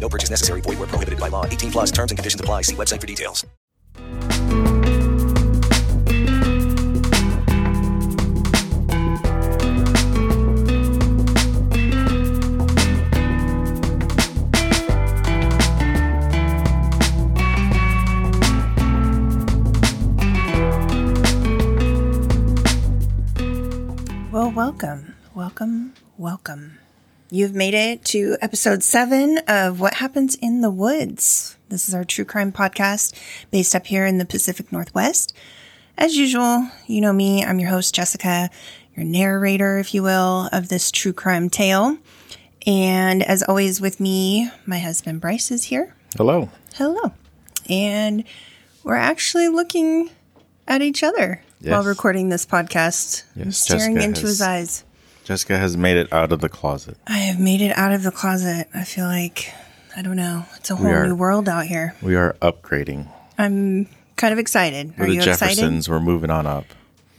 No purchase necessary. Void where prohibited by law. 18 plus terms and conditions apply. See website for details. Well, welcome, welcome, welcome. You've made it to episode seven of What Happens in the Woods. This is our true crime podcast based up here in the Pacific Northwest. As usual, you know me, I'm your host, Jessica, your narrator, if you will, of this true crime tale. And as always, with me, my husband Bryce is here. Hello. Hello. And we're actually looking at each other while recording this podcast. Yes, staring Jessica into his eyes. Jessica has made it out of the closet. I have made it out of the closet. I feel like, I don't know, it's a whole are- new world out here. We are upgrading. I'm kind of excited. We're the you Jeffersons. We're moving on up.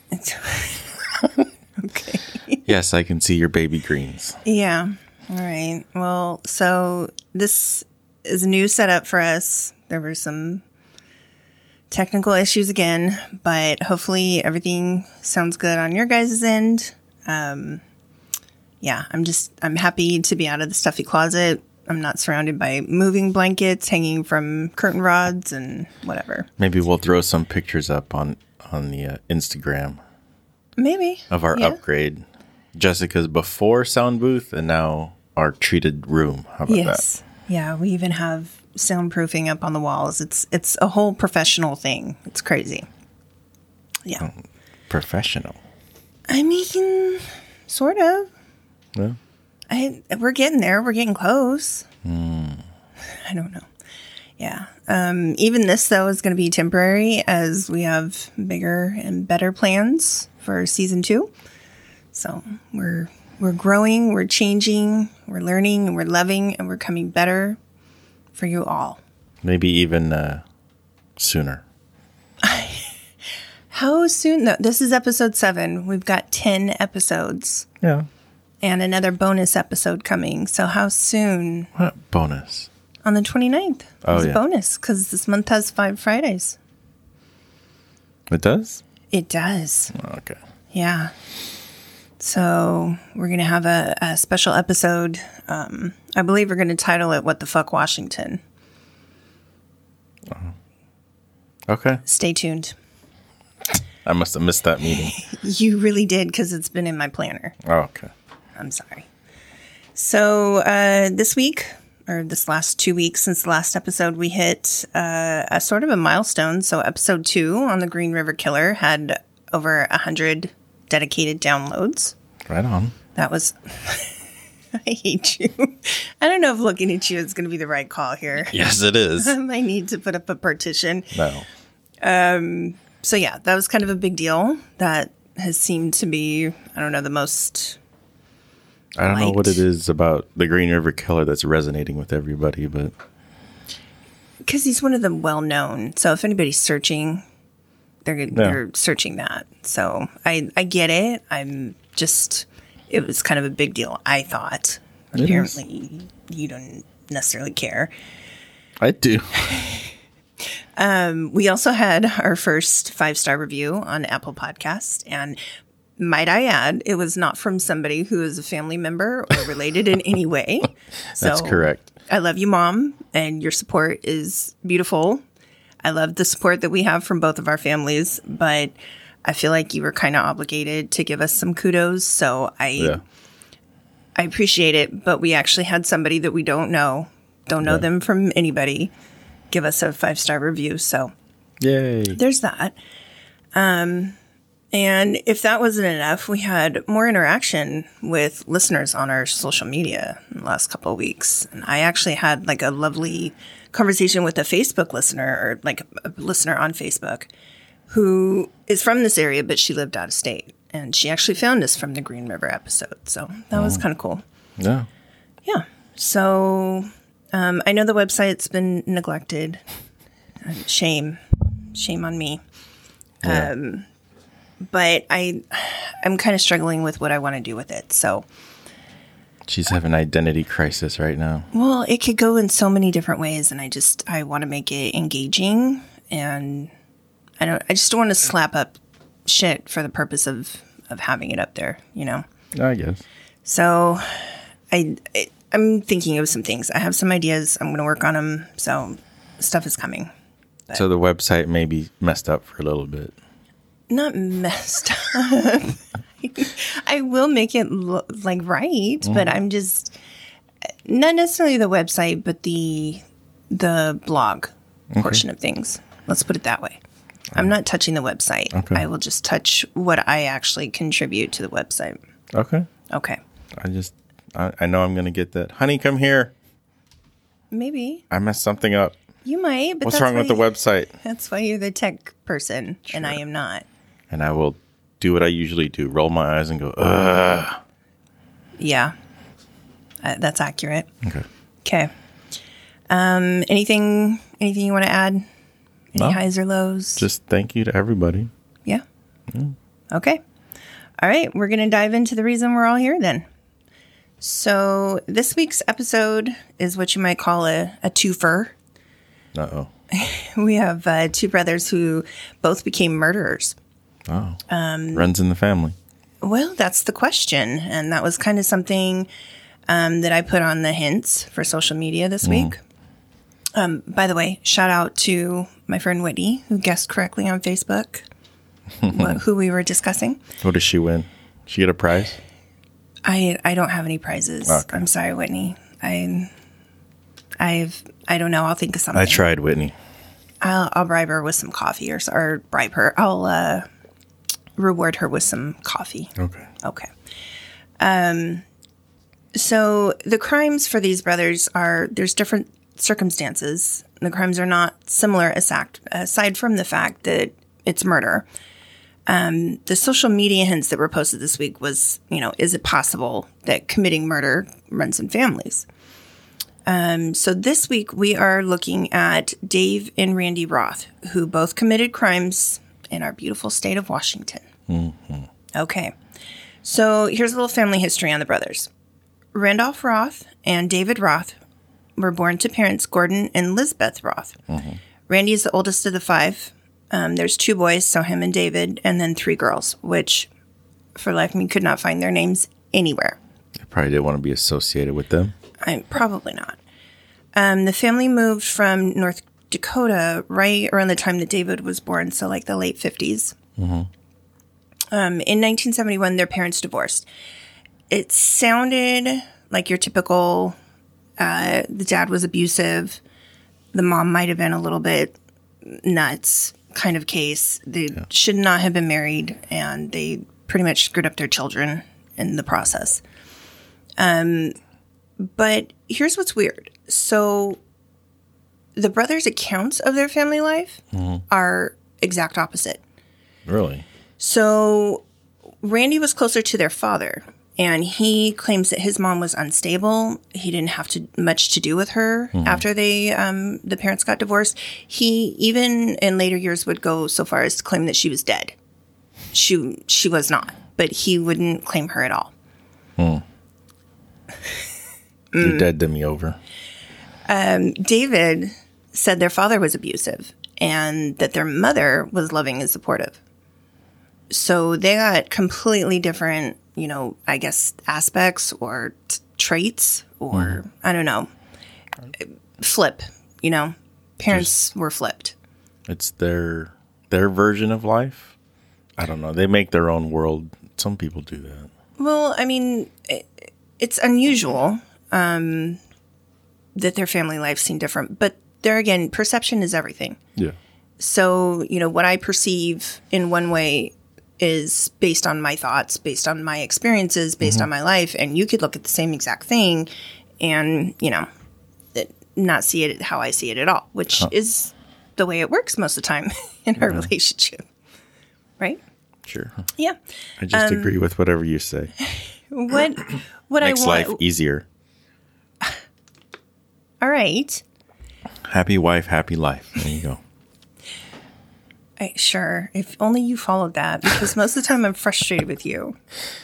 excited? okay. Yes, I can see your baby greens. Yeah. All right. Well, so this is a new setup for us. There were some technical issues again, but hopefully everything sounds good on your guys' end. Um, yeah, I'm just I'm happy to be out of the stuffy closet. I'm not surrounded by moving blankets hanging from curtain rods and whatever. Maybe we'll throw some pictures up on on the uh, Instagram Maybe of our Yeah. upgrade. Jessica's before sound booth and now our treated room. How about Yes. Yeah, we even have soundproofing up on the walls. It's it's a whole professional thing. It's crazy. Yeah. that? Professional. I mean, sort of. Yeah. I we're getting there. We're getting close. I don't know. Yeah. Um, even this though is going to be temporary as we have bigger and better plans for season two. So we're we're growing, we're changing, we're learning, and we're loving, and we're coming better for you all. Maybe even uh, sooner. How soon? No, this is episode seven. We've got ten episodes Yeah. And another bonus episode coming. So how soon? What bonus? On the 29th. Oh, It's a yeah. bonus because this month has five Fridays. It does? It does. Oh, okay. Yeah. So we're going to have a, a special episode. Um, I believe we're going to title it What the Fuck Washington. Okay. Stay tuned. I must have missed that meeting. You really did because it's been in my planner. Oh, okay. I'm sorry. So uh, this week, or this last two weeks since the last episode, we hit uh, a sort of a milestone. So episode two on the Green River Killer had over a hundred dedicated downloads. Right on. That was. I hate you. I don't know if looking at you is going to be the right call here. Yes, it is. I might need to put up a partition. no. Um. So yeah, that was kind of a big deal. That has seemed to be, I don't know, the most I don't know what it is about the Green River Killer that's resonating with everybody, but because he's one of the well known. So if anybody's searching, they're they're searching that. So I I get it. I'm just it was kind of a big deal. I thought. is. Apparently, you don't necessarily care. I do. Um, we also had our first five star review on Apple Podcast, and might I add, it was not from somebody who is a family member or related in any way. That's So, correct. I love you, mom, and your support is beautiful. I love the support that we have from both of our families, but I feel like you were kind of obligated to give us some kudos. So I Yeah. I appreciate it, but we actually had somebody that we don't know, don't know Yeah. them from anybody, give us a five star review. So Yay. there's that. Um, and if that wasn't enough, we had more interaction with listeners on our social media in the last couple of weeks. And I actually had like a lovely conversation with a Facebook listener or like a listener on Facebook who is from this area, but she lived out of state. And she actually found us from the Green River episode. So that was kind of cool. Yeah. Yeah. So um, I know the website's been neglected. Uh, Shame, shame on me. Yeah. Um, but I, I'm kind of struggling with what I want to do with it. So, She's having identity crisis right now. well, it could go in so many different ways, and I just I want to make it engaging, and I don't. I just don't want to slap up shit for the purpose of of having it up there. You know. I guess. So, I, I I'm thinking of some things. I have some ideas. I'm going to work on them. So, stuff is coming. So the website may be messed up for a little bit. Not messed up. I will make it lo- like right, but mm-hmm. I'm just not necessarily the website, but the the blog portion of things. Let's put it that way. I'm not touching the website. Okay. I will just touch what I actually contribute to the website. Okay. Okay. I just, I, I know I'm going to get that. Honey, come here. Maybe I messed something up. you might. But What's wrong with the website? That's why you're the tech person, and I am not. And I will do what I usually do roll my eyes and go, ugh. Yeah, uh, that's accurate. Okay. Okay. Um, anything anything you want to add? Any No. highs or lows? Just thank you to everybody. yeah. Okay. All right, we're going to dive into the reason we're all here then. So, this week's episode is what you might call a, a twofer. Uh oh. We have uh, two brothers who both became murderers. Oh. Um, Runs in the family. Well, that's the question. And that was kind of something um, that I put on the hints for social media this week. Um, by the way, shout out to my friend Whitney, who guessed correctly on Facebook what, who we were discussing. What does she win? She get a prize? I, I don't have any prizes. Okay. I'm sorry, Whitney. I I've I don't know. I'll think of something. I tried, Whitney. I'll, I'll bribe her with some coffee or, or bribe her. I'll uh, reward her with some coffee. Okay. Okay. Um, so the crimes for these brothers are there's different circumstances. The crimes are not similar aside, aside from the fact that it's murder. Um, the social media hints that were posted this week was, you know, is it possible that committing murder runs in families? Um, so this week we are looking at Dave and Randy Roth, who both committed crimes in our beautiful state of Washington. Okay. So here's a little family history on the brothers. Randolph Roth and David Roth were born to parents Gordon and Lisbeth Roth. Randy is the oldest of the five. Um, there's two boys, so him and David, and then three girls, which for life me could not find their names anywhere. I probably didn't want to be associated with them. I probably not. Um, the family moved from North Dakota right around the time that David was born, so like the late 50s. Um, in 1971, their parents divorced. It sounded like your typical uh, the dad was abusive, the mom might have been a little bit nuts kind of case. They should not have been married, and they pretty much screwed up their children in the process. But here's what's weird. So the brothers' accounts of their family life are exact opposite. Really? So Randy was closer to their father, and he claims that his mom was unstable. He didn't have to much to do with her hmm. after they um, the parents got divorced. He even in later years would go so far as to claim that she was dead. She she was not, but he wouldn't claim her at all. Hmm. You're mm. dead to me over. Um, David said their father was abusive and that their mother was loving and supportive. So they got completely different, you know, I guess aspects or t- traits or I don't know, flip, you know, parents were flipped. It's their their version of life. I don't know. They make their own world. Some people do that. Well, I mean, it, it's unusual um, that their family life seem different, but there again, perception is everything. Yeah. So, you know, what I perceive in one way is based on my thoughts, based on my experiences, based mm-hmm. on my life. And you could look at the same exact thing and, you know, it- not see it how I see it at all, which is the way it works most of the time in our relationship. Right? Sure. Yeah. I just um, agree with whatever you say. What what Makes I want life easier. All right. Happy wife, happy life. There you go. I, sure. If only you followed that, because most of the time I'm frustrated with you.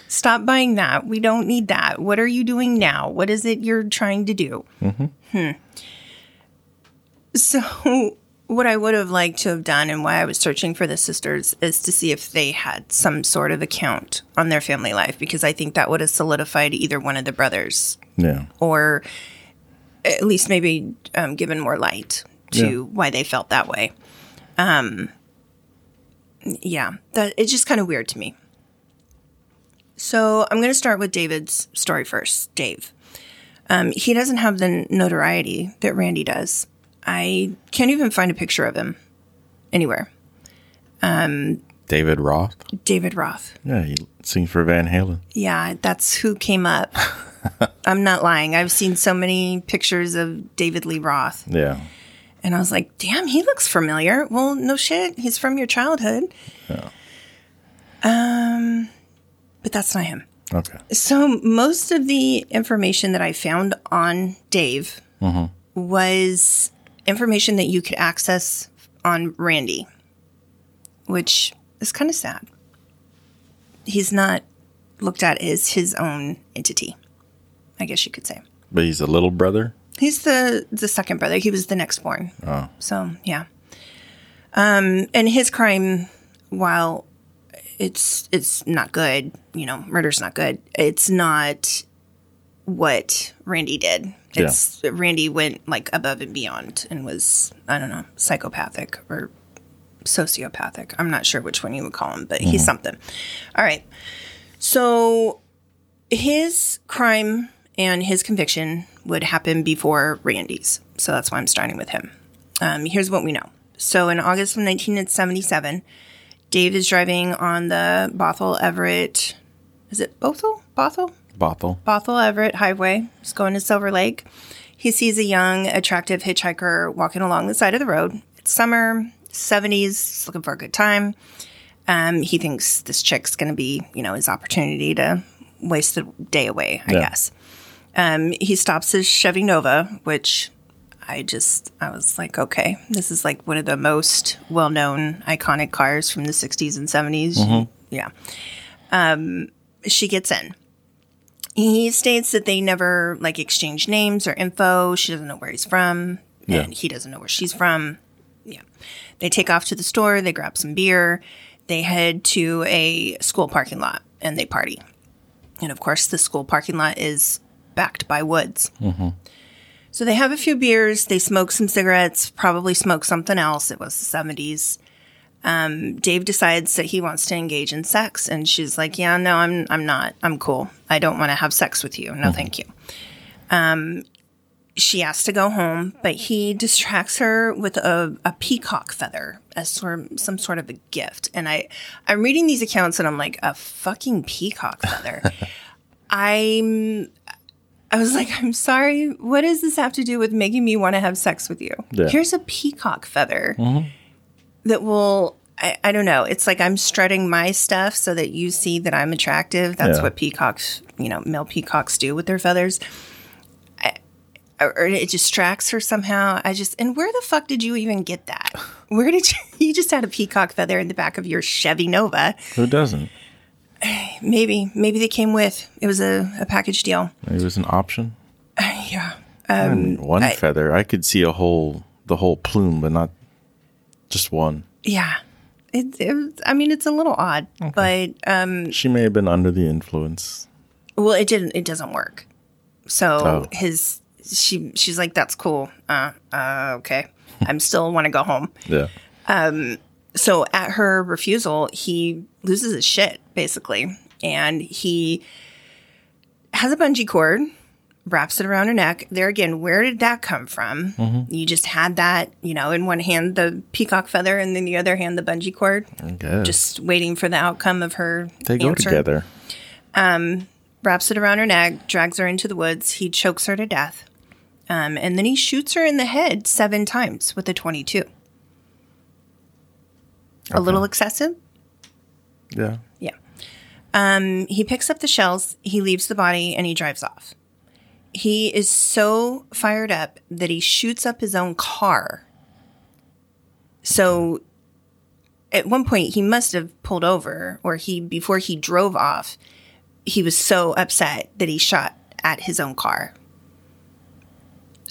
Stop buying that. We don't need that. What are you doing now? What is it you're trying to do? Hmm. So, what I would have liked to have done and why I was searching for the sisters is to see if they had some sort of account on their family life, because I think that would have solidified either one of the brothers Yeah. or at least maybe um, given more light to Yeah. why they felt that way. Um, yeah, that it's just kind of weird to me. So I'm going to start with David's story first. Dave, um, he doesn't have the notoriety that Randy does. I can't even find a picture of him anywhere. David Roth. David Roth. Yeah, he sings for Van Halen. Yeah, that's who came up. I'm not lying. I've seen so many pictures of David Lee Roth. Yeah. And I was like, damn, he looks familiar. Well, no shit. He's from your childhood. Um, but that's not him. Okay. So most of the information that I found on Dave was information that you could access on Randy, which is kind of sad. He's not looked at as his own entity, I guess you could say. But he's a little brother. He's the the second brother. He was the next born. Oh. So yeah. Um, and his crime, while it's it's not good, you know, murder's not good. It's not what Randy did. It's Randy went like above and beyond and was I don't know psychopathic or sociopathic. I'm not sure which one you would call him, but he's something. All right. So his crime and his conviction would happen before Randy's. So that's why I'm starting with him. Um, here's what we know. So in August of 1977, Dave is driving on the Bothell Everett. Is it Bothell? Bothell? Bothell. Bothell Everett Highway. He's going to Silver Lake. He sees a young, attractive hitchhiker walking along the side of the road. It's summer, 70s. He's looking for a good time. Um, he thinks this chick's going to be, you know, his opportunity to waste the day away, I Yeah. guess. Um, he stops his Chevy Nova, which I just, I was like, okay, this is like one of the most well known iconic cars from the 60s and 70s. Yeah. Um, she gets in. He states that they never like exchange names or info. She doesn't know where he's from, Yeah. and he doesn't know where she's from. Yeah. They take off to the store, they grab some beer, they head to a school parking lot, and they party. And of course, the school parking lot is backed by woods. So they have a few beers, they smoke some cigarettes, probably smoke something else. It was the 70s. Um, Dave decides that he wants to engage in sex, and she's like, "Yeah, no, I'm, I'm not. I'm cool. I don't want to have sex with you. No, thank you." Um, she asks to go home, but he distracts her with a, a peacock feather as sort of, some sort of a gift. And I, I'm reading these accounts, and I'm like, a fucking peacock feather. I'm. I was like, I'm sorry. What does this have to do with making me want to have sex with you? Yeah. Here's a peacock feather mm-hmm. that will I, I don't know it's like i'm strutting my stuff so that you see that i'm attractive that's Yeah. what peacocks you know male peacocks do with their feathers I, or it distracts her somehow i just and where the fuck did you even get that where did you you just had a peacock feather in the back of your chevy nova Who doesn't? maybe maybe they came with it was a, a package deal It was an option. yeah And one I- feather. I could see a whole the whole plume, but not just one. yeah it, it was, i mean it's a little odd but um She may have been under the influence. Well, it didn't. It doesn't work. So Oh. his she she's like, "That's cool. Uh, uh okay. I'm still want to go home." Yeah. Um, so at her refusal, he loses his shit basically, and he has a bungee cord, wraps it around her neck. There again, where did that come from? You just had that, you know, in one hand the peacock feather, and then the other hand the bungee cord, just waiting for the outcome of her. they go answer. together. Wraps it around her neck, drags her into the woods. He chokes her to death, um, and then he shoots her in the head seven times with a twenty-two. A little excessive. Yeah. Um, he picks up the shells, he leaves the body, and he drives off. He is so fired up that he shoots up his own car. So at one point he must have pulled over or he before he drove off, he was so upset that he shot at his own car.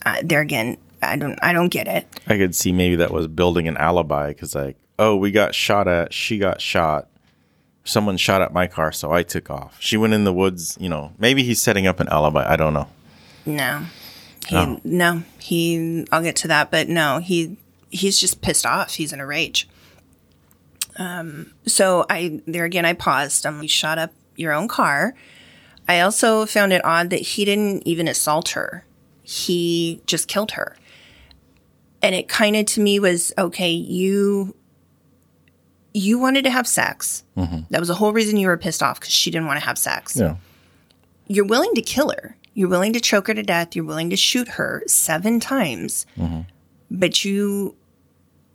Uh, there again, I don't I don't get it. I could see maybe that was building an alibi because, like, oh, we got shot at, she got shot. Someone shot at my car, so I took off. She went in the woods, you know. Maybe he's setting up an alibi. I don't know. No. He No. no. He I'll get to that, but no, he he's just pissed off. He's in a rage. Um so I there again I paused. Um you shot up your own car. I also found it odd that he didn't even assault her. He just killed her. And it kind of to me was okay, you you wanted to have sex. Mm-hmm. That was the whole reason you were pissed off because she didn't want to have sex Yeah. you're willing to kill her. You're willing to choke her to death. You're willing to shoot her seven times, mm-hmm. but you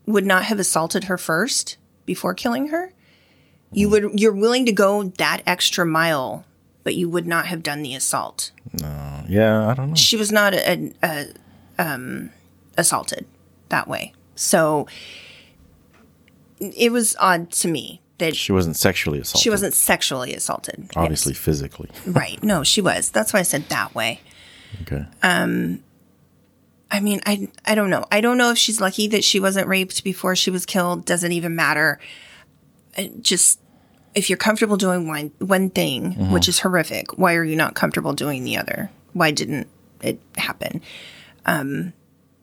would not have assaulted her first before killing her. You mm-hmm. would. You're willing to go that extra mile, but you would not have done the assault. No. Yeah, I don't know. She was not a, a, um, assaulted that way. So it was odd to me that She wasn't sexually assaulted. she wasn't sexually assaulted. Yes. obviously physically. right. No, she was. That's why I said that way. Okay. Um, I mean, I I don't know. I don't know if she's lucky that she wasn't raped before she was killed. Doesn't even matter. It just if you're comfortable doing one one thing, which is horrific, why are you not comfortable doing the other? Why didn't it happen? Um,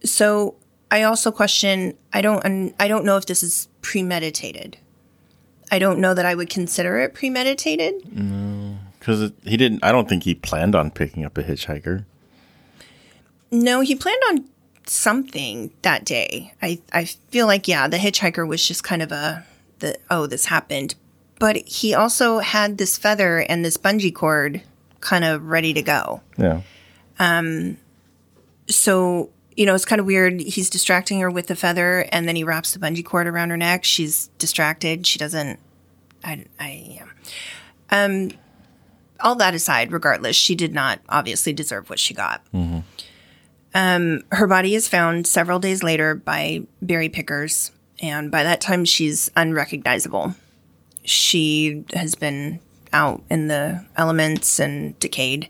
so I also question. I don't. I don't know if this is premeditated. I don't know that I would consider it premeditated. Because he didn't. I don't think he planned on picking up a hitchhiker. No, he planned on something that day. I I feel like yeah, the hitchhiker was just kind of a the oh this happened, but he also had this feather and this bungee cord kind of ready to go. Yeah. Um. So you know it's kind of weird. He's distracting her with the feather, and then he wraps the bungee cord around her neck. She's distracted. She doesn't. I I yeah. Um. All that aside, regardless, she did not obviously deserve what she got. Um, her body is found several days later by berry pickers, and by that time she's unrecognizable. She has been out in the elements and decayed.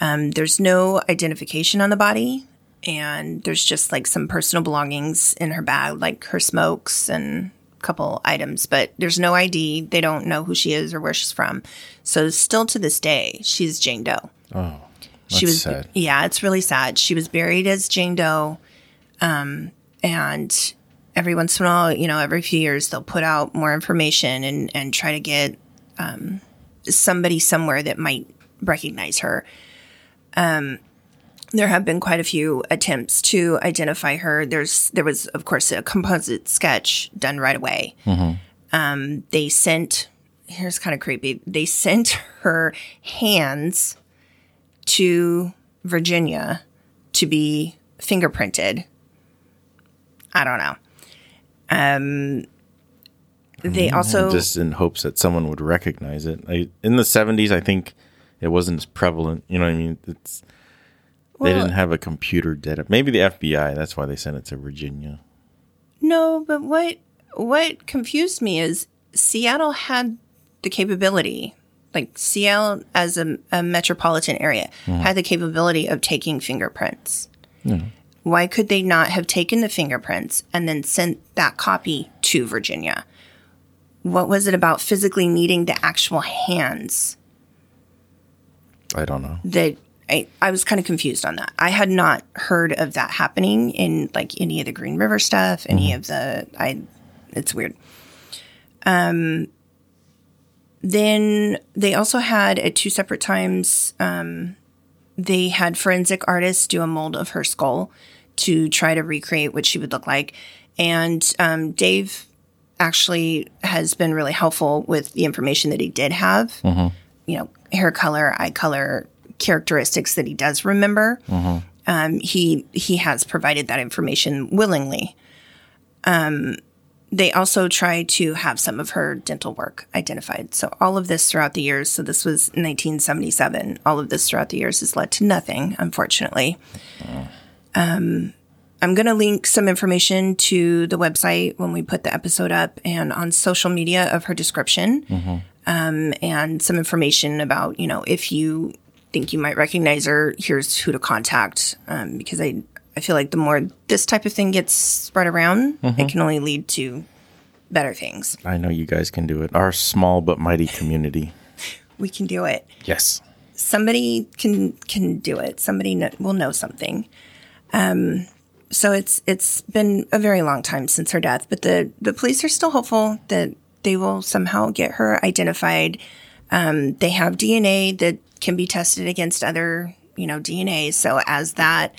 Um, there's no identification on the body, and there's just like some personal belongings in her bag, like her smokes and a couple items, but there's no ID. They don't know who she is or where she's from. So, still to this day, she's Jane Doe she That's was sad. yeah it's really sad she was buried as jane doe um, and every once in a while you know every few years they'll put out more information and and try to get um, somebody somewhere that might recognize her um, there have been quite a few attempts to identify her there's there was of course a composite sketch done right away um, they sent here's kind of creepy they sent her hands to Virginia to be fingerprinted. I don't know. Um, they also just in hopes that someone would recognize it. I, in the seventies, I think it wasn't as prevalent. You know what I mean? It's they didn't have a computer data. Maybe the FBI. That's why they sent it to Virginia. no, but what what confused me is Seattle had the capability, like Seattle as a, a metropolitan area mm-hmm. had the capability of taking fingerprints. Why could they not have taken the fingerprints and then sent that copy to Virginia? What was it about physically needing the actual hands I don't know. that I, I was kind of confused on that. I had not heard of that happening in like any of the Green River stuff, any of the I it's weird. Um, then they also had at two separate times, um, they had forensic artists do a mold of her skull to try to recreate what she would look like. And um, Dave actually has been really helpful with the information that he did have. You know, hair color, eye color, characteristics that he does remember. Um, he he has provided that information willingly. Um, they also try to have some of her dental work identified. So all of this throughout the years. So this was 1977. All of this throughout the years has led to nothing, unfortunately. Um, I'm going to link some information to the website when we put the episode up and on social media of her description um, and some information about, you know, if you think you might recognize her, here's who to contact. Um, because I, I feel like the more this type of thing gets spread around, it can only lead to better things. I know you guys can do it. Our small but mighty community. We can do it. Yes. somebody can can do it. Somebody will know something. Um, so it's it's been a very long time since her death, but the the police are still hopeful that they will somehow get her identified. Um, they have DNA that can be tested against other you know DNA. So as that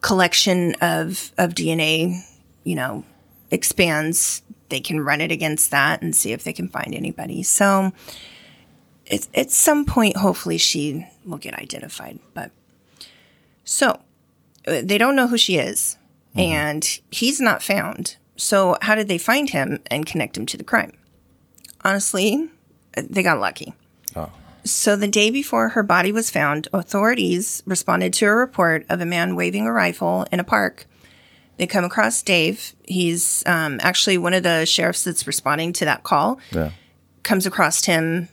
collection of of DNA, you know, expands, they can run it against that and see if they can find anybody. So it's at some point, hopefully, she will get identified. But so uh, they don't know who she is, and he's not found. So how did they find him and connect him to the crime? Honestly, uh, they got lucky. So the day before her body was found, authorities responded to a report of a man waving a rifle in a park. They come across Dave. He's um, actually one of the sheriffs that's responding to that call Yeah. comes across him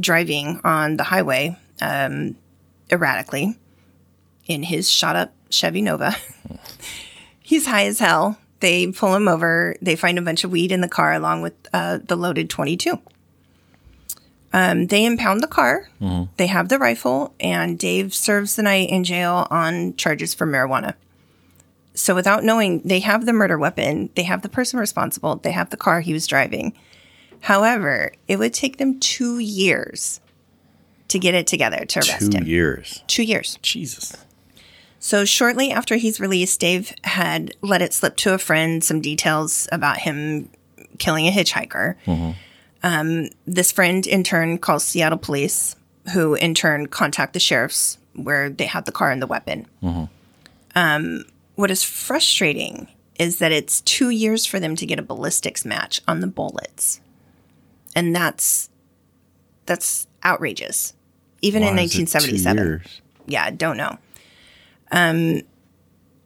driving on the highway um, erratically in his shot up Chevy Nova. He's high as hell. They pull him over. They find a bunch of weed in the car along with uh, the loaded 22. Um, they impound the car. They have the rifle, and Dave serves the night in jail on charges for marijuana. So, without knowing, they have the murder weapon, they have the person responsible, they have the car he was driving. However, it would take them two years to get it together to arrest Two him. years. Two years. Jesus. So shortly after he's released, Dave had let it slip to a friend some details about him killing a hitchhiker. Um, this friend in turn calls Seattle police, who in turn contact the sheriffs where they had the car and the weapon. Um, what is frustrating is that it's two years for them to get a ballistics match on the bullets, and that's that's outrageous. Even in Why two 1977 yeah, don't know. Um,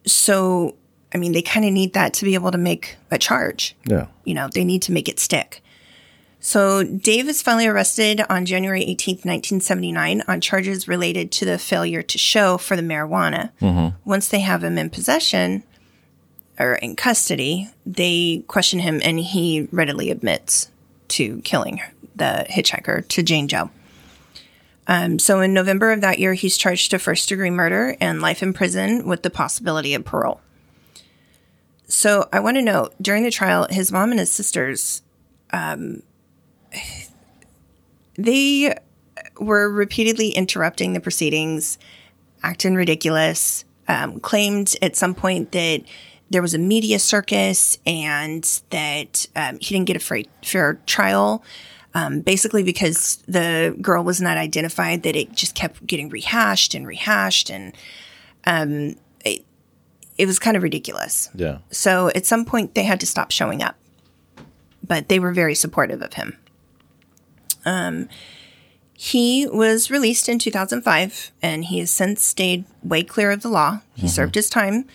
so I mean, they kind of need that to be able to make a charge. Yeah. You know, they need to make it stick. So Dave is finally arrested on January 18th, 1979 on charges related to the failure to show for the marijuana. Once they have him in possession or in custody, they question him and he readily admits to killing the hitchhiker to Jane Joe. Um, so in November of that year, he's charged to first degree murder and life in prison with the possibility of parole. So I want to know during the trial, his mom and his sisters, um, they were repeatedly interrupting the proceedings, acting ridiculous, um, claimed at some point that there was a media circus and that um, he didn't get a free, fair trial. Um, basically, because the girl was not identified, that it just kept getting rehashed and rehashed, and um, it, it was kind of ridiculous. Yeah. So at some point, they had to stop showing up, but they were very supportive of him. Um, he was released in 2005, and he has since stayed way clear of the law. He served his time.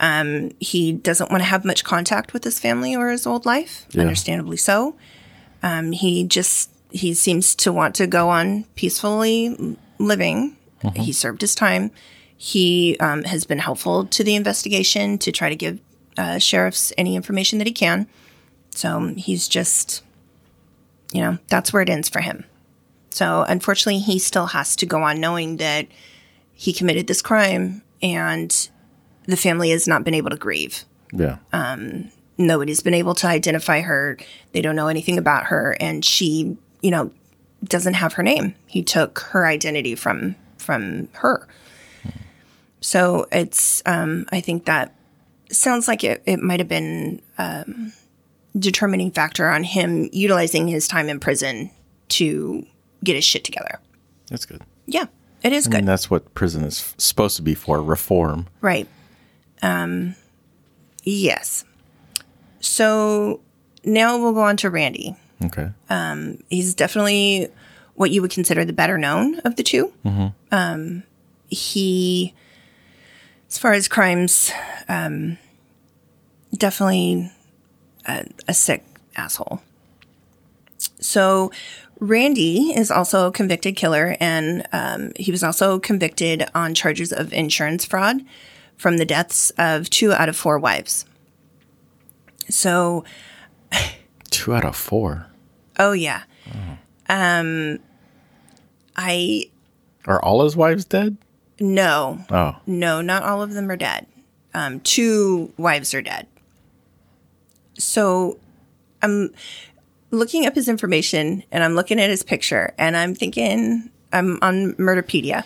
Um, he doesn't want to have much contact with his family or his old life, understandably so. Um, he just he seems to want to go on peacefully living. He served his time. He um, has been helpful to the investigation to try to give uh, sheriffs any information that he can. So he's just, you know, that's where it ends for him. So unfortunately, he still has to go on knowing that he committed this crime and the family has not been able to grieve. Yeah. nobody's been able to identify her. They don't know anything about her, and she, you know, doesn't have her name. He took her identity from from her. So it's, um, I think that sounds like it, it might have been um, determining factor on him utilizing his time in prison to get his shit together. That's good. Yeah, it is I good. mean, that's what prison is supposed to be for reform. Right. Um, yes. So now we'll go on to Randy. Okay. Um, He's definitely what you would consider the better known of the 2 Um, he, as far as crimes, um, definitely a, a sick asshole. So Randy is also a convicted killer, and um, he was also convicted on charges of insurance fraud from the deaths of two out of four wives. So, Two out of four. oh yeah, um, I Are all his wives dead? no, Oh, no, not all of them are dead. Um, two wives are dead. So I'm looking up his information and I'm looking at his picture and I'm thinking I'm on Murderpedia.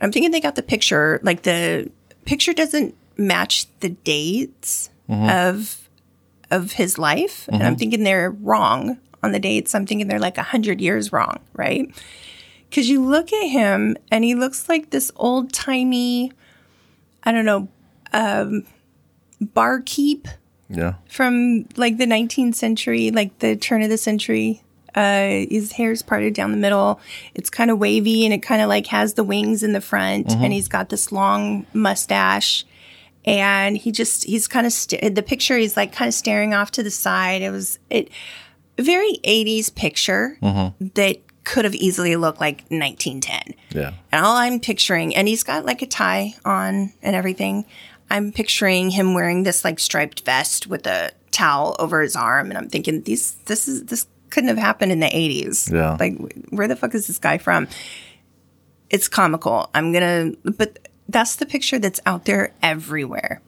I'm thinking they got the picture like the picture doesn't match the dates of of his life, and I'm thinking they're wrong on the dates. I'm thinking they're like a hundred years wrong, right? Because you look at him and he looks like this old timey, I don't know, um, barkeep yeah. from like the 19th century, like the turn of the century. Uh, his hair's parted down the middle. It's kind of wavy and it kind of like has the wings in the front. And he's got this long mustache. And he just, he's kind of, st- the picture, he's like kind of staring off to the side. It was, it, very 80s picture that could have easily looked like 1910. Yeah. And all I'm picturing, and he's got like a tie on and everything. I'm picturing him wearing this like striped vest with a towel over his arm, and I'm thinking these this is this couldn't have happened in the 80s. Yeah. Like where the fuck is this guy from? It's comical. I'm gonna, but that's the picture that's out there everywhere.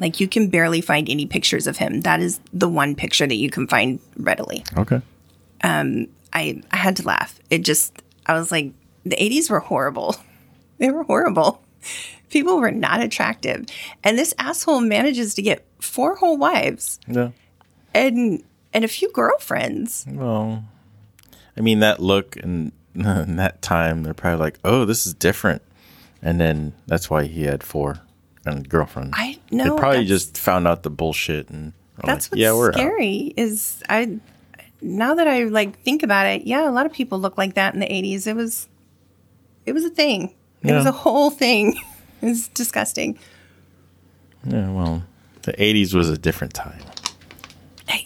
Like you can barely find any pictures of him. That is the one picture that you can find readily. Okay. Um I I had to laugh. It just I was like the 80s were horrible. They were horrible. People were not attractive. And this asshole manages to get four whole wives Yeah. and and a few girlfriends. Well, I mean, that look and, and that time, they're probably like, oh, this is different. And then that's why he had four and girlfriends. I know. They probably just found out the bullshit and That's like, what's yeah, we're out. scary is I now that I like think about it, yeah, a lot of people look like that in the 80s. It was it was a thing. It was a whole thing. it's disgusting. Yeah, well, the 80s was a different time.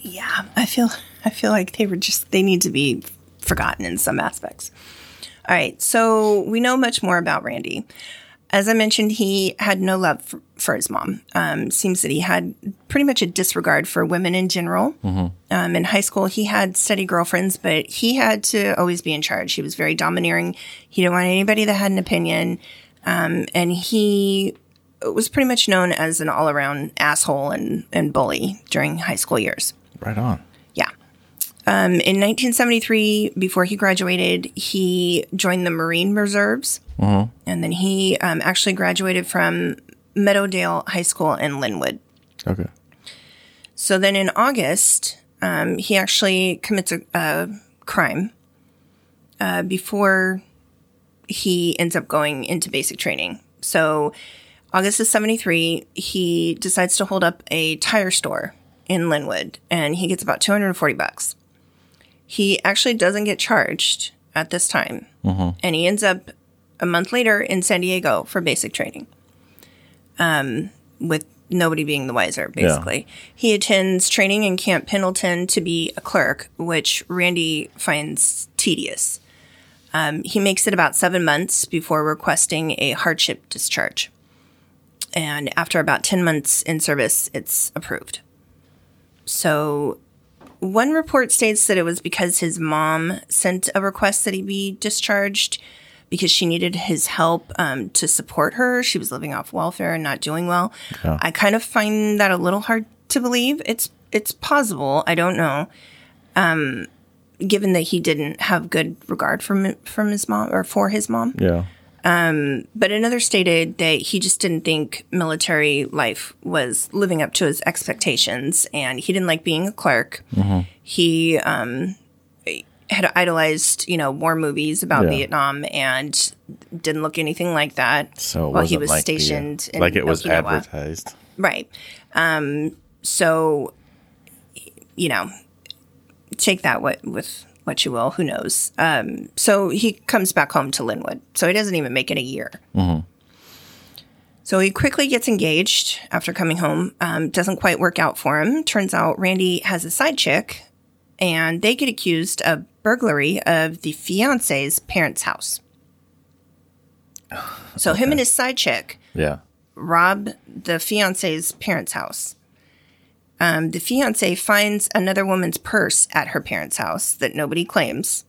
yeah i feel i feel like they were just they need to be forgotten in some aspects. All right so we know much more about randy. As i mentioned he had no love for, for his mom. Um, seems that he had pretty much a disregard for women in general. Um, in high school he had steady girlfriends but he had to always be in charge. He was very domineering. He didn't want anybody that had an opinion um, and he was pretty much known as an all-around asshole and, and bully during high school years Right on. yeah. Um, in 1973, before he graduated, he joined the Marine Reserves. And then he um, actually graduated from Meadowdale High School in Lynnwood. Okay. So then in August, um, he actually commits a, a crime uh, before he ends up going into basic training. So August of 73, he decides to hold up a tire store in Lynnwood and he gets about 240 bucks. He actually doesn't get charged at this time. And he ends up a month later in San Diego for basic training. Um, with nobody being the wiser, basically. He attends training in Camp Pendleton to be a clerk, which Randy finds tedious. Um, he makes it about seven months before requesting a hardship discharge. And after about 10 months in service, it's approved. So, one report states that it was because his mom sent a request that he be discharged because she needed his help um, to support her. She was living off welfare and not doing well. I kind of find that a little hard to believe. It's it's possible. I don't know. Um, given that he didn't have good regard from from his mom or for his mom. Yeah. But another stated that he just didn't think military life was living up to his expectations, and he didn't like being a clerk. He um, had idolized, you know, war movies about Yeah. Vietnam, and didn't look anything like that So while he was like the, stationed. in like it was Okinawa. advertised. Right. Um, so, you know, take that what, with what you will. Who knows? Um, so he comes back home to Lynnwood. So he doesn't even make it a year. So he quickly gets engaged after coming home. Um, doesn't quite work out for him. Turns out Randy has a side chick, and they get accused of burglary of the fiance's parents' house. So him and his side chick Yeah. rob the fiance's parents' house. Um, the fiance finds another woman's purse at her parents' house that nobody claims,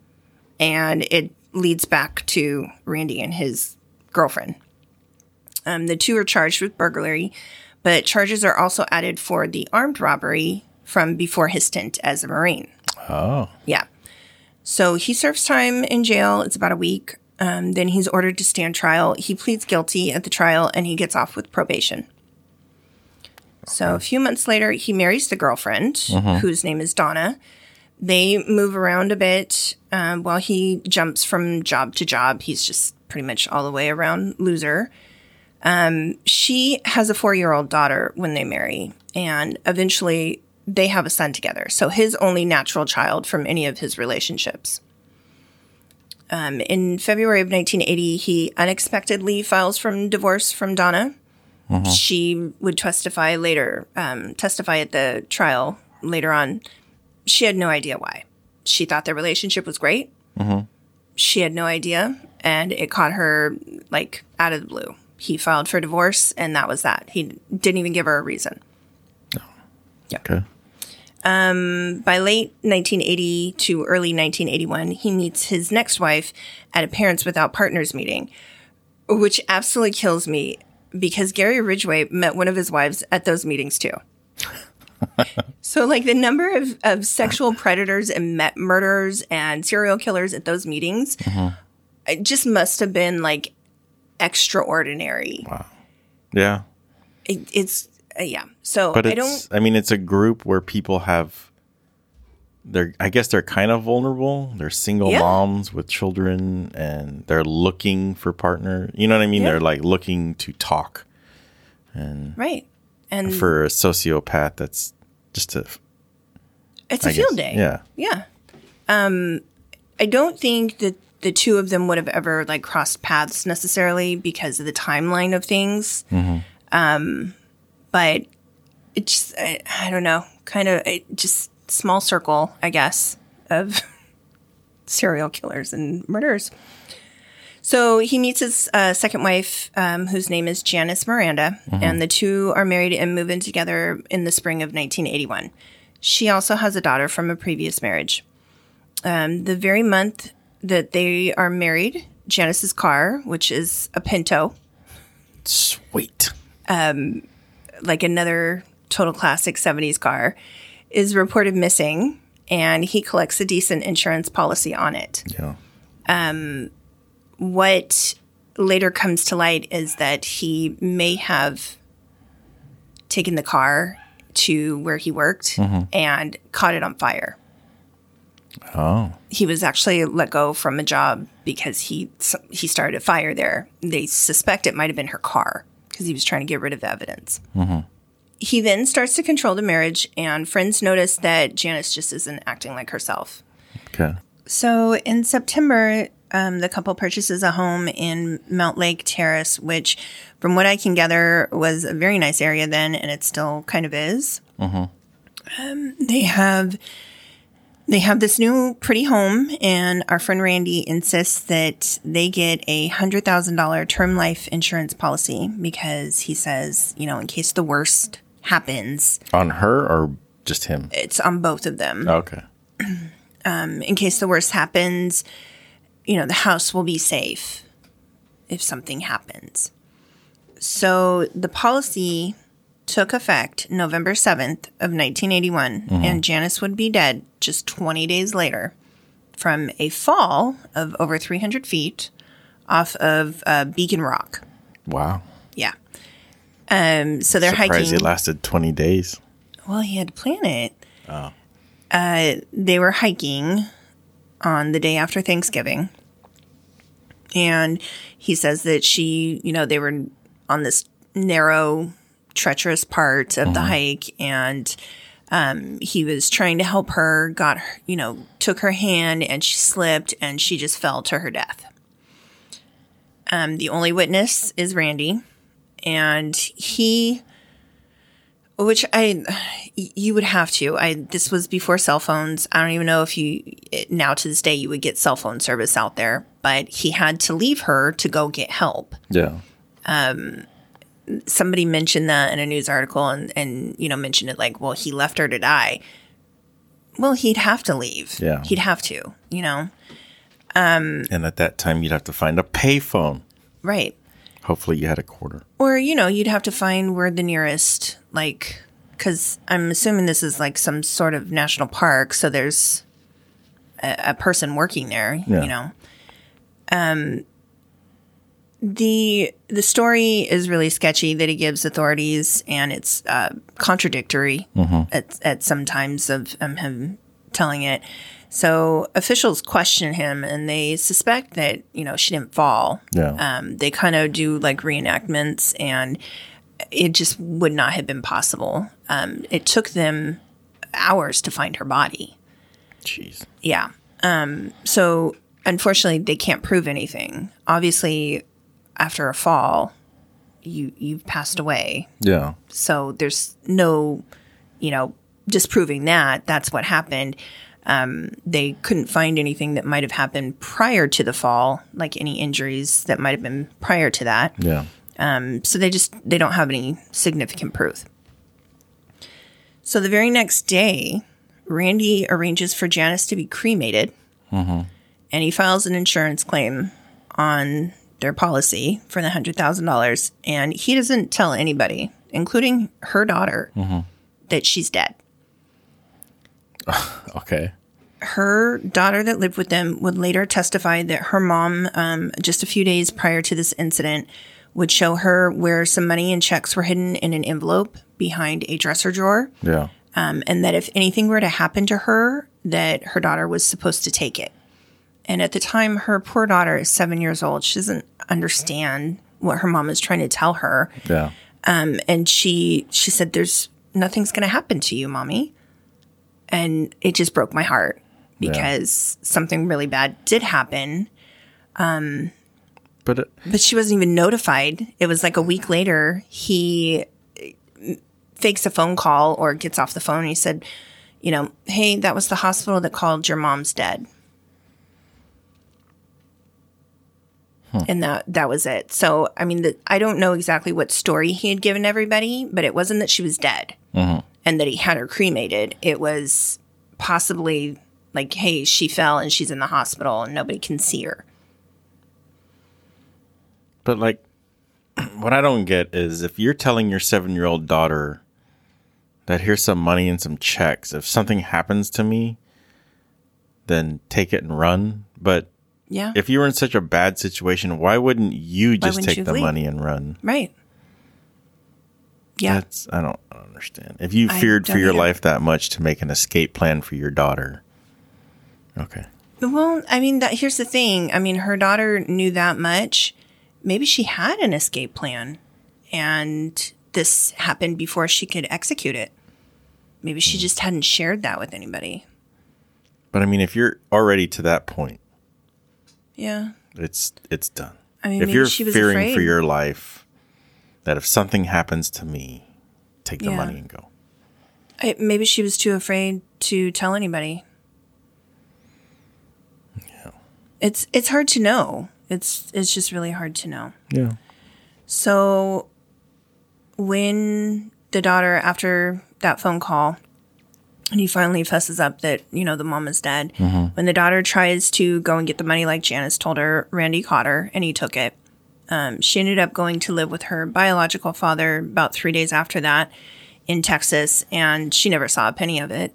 and it leads back to Randy and his girlfriend. Um, the two are charged with burglary, but charges are also added for the armed robbery from before his stint as a Marine. Oh. Yeah. So he serves time in jail. It's about a week. Um, then he's ordered to stand trial. He pleads guilty at the trial and he gets off with probation. So a few months later, he marries the girlfriend, whose name is Donna. They move around a bit um, while he jumps from job to job. He's just pretty much all the way around loser. Um, she has a four year old daughter when they marry, and eventually they have a son together. So his only natural child from any of his relationships. Um, in February of 1980, he unexpectedly files from divorce from Donna. Mm-hmm. She would testify later, um, testify at the trial later on. She had no idea why. She thought their relationship was great. Mm-hmm. She had no idea, and it caught her like out of the blue. He filed for divorce, and that was that. He didn't even give her a reason. Okay. Um, by late 1980 to early 1981, he meets his next wife at a Parents Without Partners meeting, which absolutely kills me because Gary Ridgway met one of his wives at those meetings too. so, like the number of, of sexual predators and met murderers and serial killers at those meetings, it just must have been like extraordinary. Wow. Yeah. It, it's, uh, yeah. So, But I don't. I, mean, it's a group where people have, they're, I guess they're kind of vulnerable. They're single Yeah. moms with children and they're looking for partner. You know what I mean? Yeah. They're like looking to talk And Right. And for a sociopath. That's just a, it's a I field day. Yeah. Yeah. Um, I don't think that the two of them would have ever like crossed paths necessarily because of the timeline of things. Um, but it just, I, I don't know, kind of it just small circle, I guess, of serial killers and murderers. So he meets his uh, second wife, um, whose name is Janice Miranda, and the two are married and move in together in the spring of 1981. She also has a daughter from a previous marriage. Um, the very month that they are married, Janice's car, which is a Pinto, sweet. like another total classic 70s car, is reported missing, and he collects a decent insurance policy on it. Yeah. Um, what later comes to light is that he may have taken the car to where he worked mm-hmm. and caught it on fire. Oh. He was actually let go from a job because he he started a fire there. They suspect it might have been her car because he was trying to get rid of the evidence. Mm-hmm. He then starts to control the marriage, and friends notice that Janice just isn't acting like herself. Okay. So in September, um, the couple purchases a home in Mountlake Terrace, which, from what I can gather, was a very nice area then, and it still kind of is. Uh Um, they have they have this new pretty home, and our friend Randy insists that they get a hundred thousand dollar term life insurance policy because he says, you know, in case the worst happens, On her or just him? it's on both of them Okay. Um, in case the worst happens, you know, the house will be safe if something happens. So the policy took effect November 7th of 1981 and Janice would be dead just 20 days later from a fall of over 300 feet off of uh, Beacon Rock. Wow. Yeah. Um, so they're Surprised hiking. it lasted 20 days. Well, he had to plan it. Uh, they were hiking on the day after Thanksgiving. And he says that she, you know, they were on this narrow, treacherous part of the hike. And um, he was trying to help her, got her, you know, took her hand and she slipped and she just fell to her death. Um, the only witness is Randy. And he which I you would have to. I this was before cell phones. I don't even know if you now to this day you would get cell phone service out there, but he had to leave her to go get help. Yeah. Um Somebody mentioned that in a news article and and you know mentioned it like, well, he left her to die. Well, he'd have to leave. Yeah. He'd have to, you know. Um And at that time, you'd have to find a payphone. Right. Hopefully, you had a quarter. Or, you know, you'd have to find where the nearest, like, because I'm assuming this is like some sort of national park. So there's a, a person working there, Yeah. you know. Um, the the story is really sketchy that he gives authorities, and it's uh, contradictory at at some times of um, him telling it. So officials question him, and they suspect that you know she didn't fall. Yeah. Um, they kind of do like reenactments, and it just would not have been possible. Um, it took them hours to find her body. Jeez. Yeah. Um, so unfortunately, they can't prove anything. Obviously, after a fall, you you've passed away. Yeah. So there's no, you know, disproving that. That's what happened. Um, they couldn't find anything that might have happened prior to the fall, like any injuries that might have been prior to that. Yeah. Um, so they just they don't have any significant proof. So the very next day, Randy arranges for Janice to be cremated, and he files an insurance claim on their policy for the hundred thousand dollars, and he doesn't tell anybody, including her daughter, that she's dead. Okay. her daughter that lived with them would later testify that her mom, um, just a few days prior to this incident, would show her where some money and checks were hidden in an envelope behind a dresser drawer, Yeah. um, and that if anything were to happen to her, that her daughter was supposed to take it. And at the time, her poor daughter is seven years old. She doesn't understand what her mom is trying to tell her Yeah. um, and she she said, "There's nothing's going to happen to you, mommy," and it just broke my heart because something really bad did happen, um, But it, but she wasn't even notified. It was like a week later. He uh, fakes a phone call or gets off the phone. And he said, "You know, hey, that was the hospital that called your mom's dead." And that that was it. So I mean, the, I don't know exactly what story he had given everybody, but it wasn't that she was dead mm-hmm. And that he had her cremated. It was possibly like, hey, she fell and she's in the hospital and nobody can see her. but like, what I don't get is if you're telling your seven year old daughter that here's some money and some checks, if something happens to me, then take it and run. But Yeah, if you were in such a bad situation, why wouldn't you just wouldn't take you the leave? money and run? right. Yeah, That's I don't, I don't understand. If you I feared for your either. life that much to make an escape plan for your daughter, okay, Well, I mean, that here's the thing. I mean, her daughter knew that much. Maybe she had an escape plan, and this happened before she could execute it. Maybe she hmm. just hadn't shared that with anybody. but I mean, if you're already to that point, Yeah. it's it's done. I mean, if you're fearing afraid. for your life, that if something happens to me, take the Yeah. money and go. I, maybe she was too afraid to tell anybody. Yeah. It's it's hard to know. It's it's just really hard to know. Yeah. So when the daughter after that phone call and he finally fesses up that, you know, the mom is dead. Mm-hmm. When the daughter tries to go and get the money like Janice told her, Randy caught her and he took it. Um, she ended up going to live with her biological father about three days after that in Texas, and she never saw a penny of it.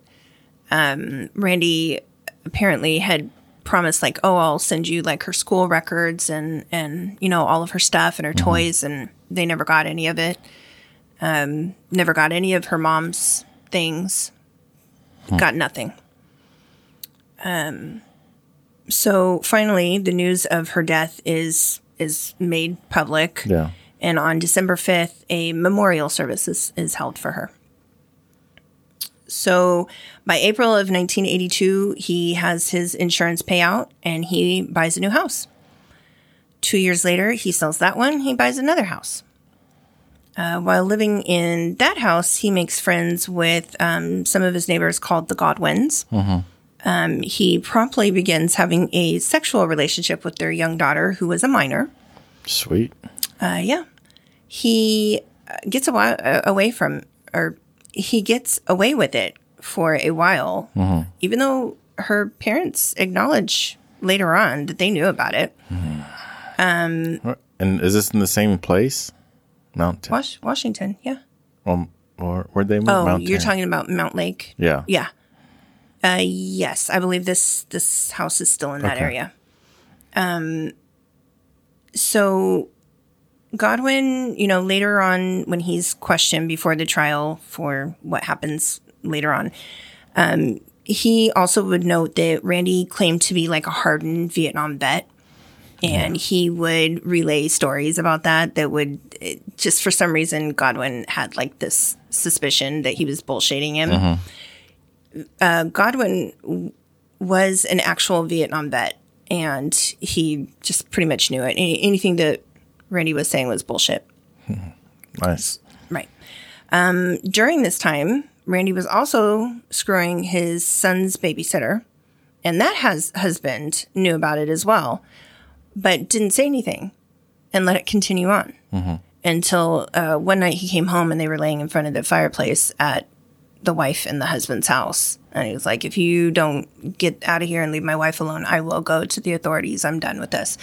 Um, Randy apparently had promised, like, "Oh, I'll send you like her school records and and you know all of her stuff and her toys," and they never got any of it. Um, never got any of her mom's things. Got nothing. Um, so finally, the news of her death is is made public. Yeah. And on December 5th, a memorial service is, is held for her. So by April of 1982, he has his insurance payout and he buys a new house. Two years later, he sells that one, he buys another house. Uh, while living in that house, he makes friends with um, some of his neighbors called the Godwins. Um, he promptly begins having a sexual relationship with their young daughter, who was a minor. Sweet. Uh, yeah. He uh, gets a while, uh, away from, or he gets away with it for a while, even though her parents acknowledge later on that they knew about it. What- And is this in the same place? Mount. Was- Washington, yeah. Um, or where'd they move? Oh, Mount you're talking about Mountlake. Yeah. Yeah. Uh, yes, I believe this this house is still in that Okay. area. Um, so Godwin, you know, later on when he's questioned before the trial for what happens later on, um, he also would note that Randy claimed to be like a hardened Vietnam vet. And he would relay stories about that. That would it, just for some reason, Godwin had like this suspicion that he was bullshitting him. Uh, Godwin was an actual Vietnam vet, and he just pretty much knew it. Any, anything that Randy was saying was bullshit. Nice. Right. Um, during this time, Randy was also screwing his son's babysitter, and that has husband knew about it as well, but didn't say anything and let it continue on until uh, one night he came home and they were laying in front of the fireplace at the wife and the husband's house. And he was like, If you don't get out of here and leave my wife alone, I will go to the authorities. I'm done with this.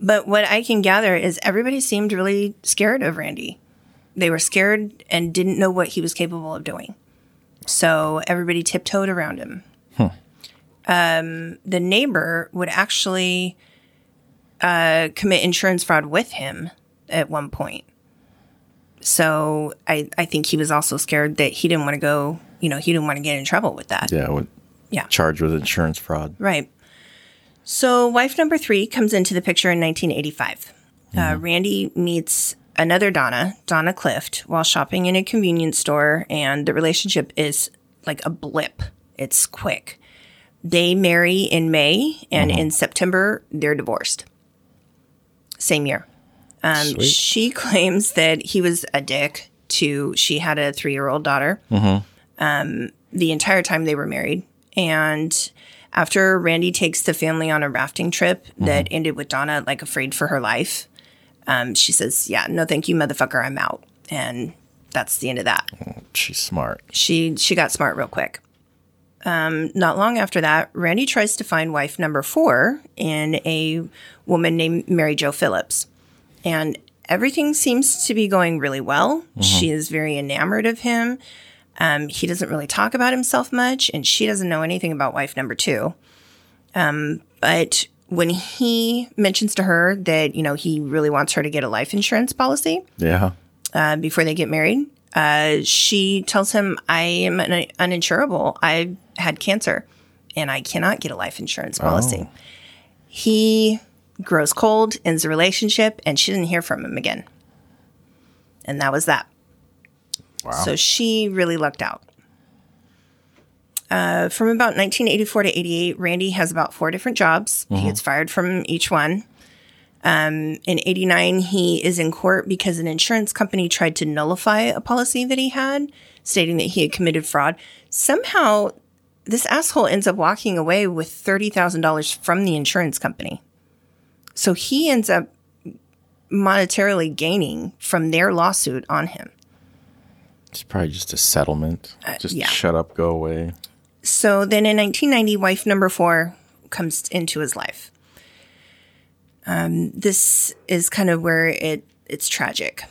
But what I can gather is everybody seemed really scared of Randy. They were scared and didn't know what he was capable of doing. So everybody tiptoed around him. Um, the neighbor would actually uh, commit insurance fraud with him at one point. So I, I think he was also scared that he didn't want to go, you know, he didn't want to get in trouble with that. Yeah. With, Yeah. Charged with insurance fraud. Right. So, wife number three comes into the picture in 1985. Uh, Randy meets another Donna, Donna Clift, while shopping in a convenience store, and the relationship is like a blip. It's quick. They marry in May, and in September, they're divorced. Same year. Um, she claims that he was a dick to, she had a three year old daughter um, the entire time they were married. And after Randy takes the family on a rafting trip that ended with Donna like afraid for her life, um, she says, "Yeah, no, thank you, motherfucker, I'm out." And that's the end of that. She's smart. She she got smart real quick. Um, not long after that, Randy tries to find wife number four in a woman named Mary Jo Phillips, and everything seems to be going really well. She is very enamored of him. Um, he doesn't really talk about himself much, and she doesn't know anything about wife number two. Um, but when he mentions to her that you know he really wants her to get a life insurance policy, Yeah. uh, before they get married. Uh, she tells him, I am un- uninsurable. I had cancer and I cannot get a life insurance policy. He grows cold, ends the relationship, and she didn't hear from him again. And that was that. Wow. So she really lucked out. Uh, from about 1984 to 88, Randy has about four different jobs. He gets fired from each one. Um, in 89, he is in court because an insurance company tried to nullify a policy that he had, stating that he had committed fraud. Somehow, this asshole ends up walking away with $30,000 from the insurance company. So he ends up monetarily gaining from their lawsuit on him. It's probably just a settlement. just Uh, yeah. shut up, go away. So then in 1990, wife number four comes into his life. Um, this is kind of where it it's tragic.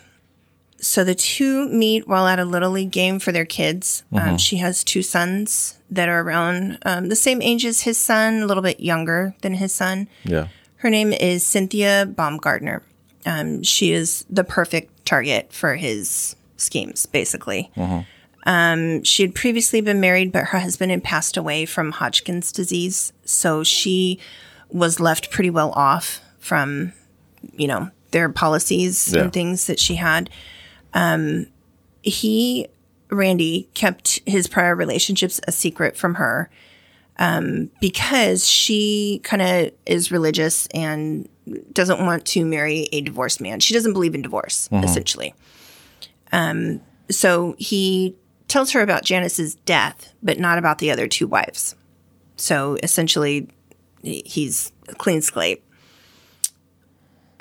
So the two meet while at a little league game for their kids. Um, she has two sons that are around um, the same age as his son, a little bit younger than his son. Yeah. Her name is Cynthia Baumgartner. Um, she is the perfect target for his schemes, basically. Um, she had previously been married, but her husband had passed away from Hodgkin's disease. So she was left pretty well off from, you know, their policies Yeah. and things that she had. Um, he, Randy, kept his prior relationships a secret from her um, because she kind of is religious and doesn't want to marry a divorced man. She doesn't believe in divorce, essentially. Um, so he tells her about Janice's death, but not about the other two wives. So essentially, he's a clean slate.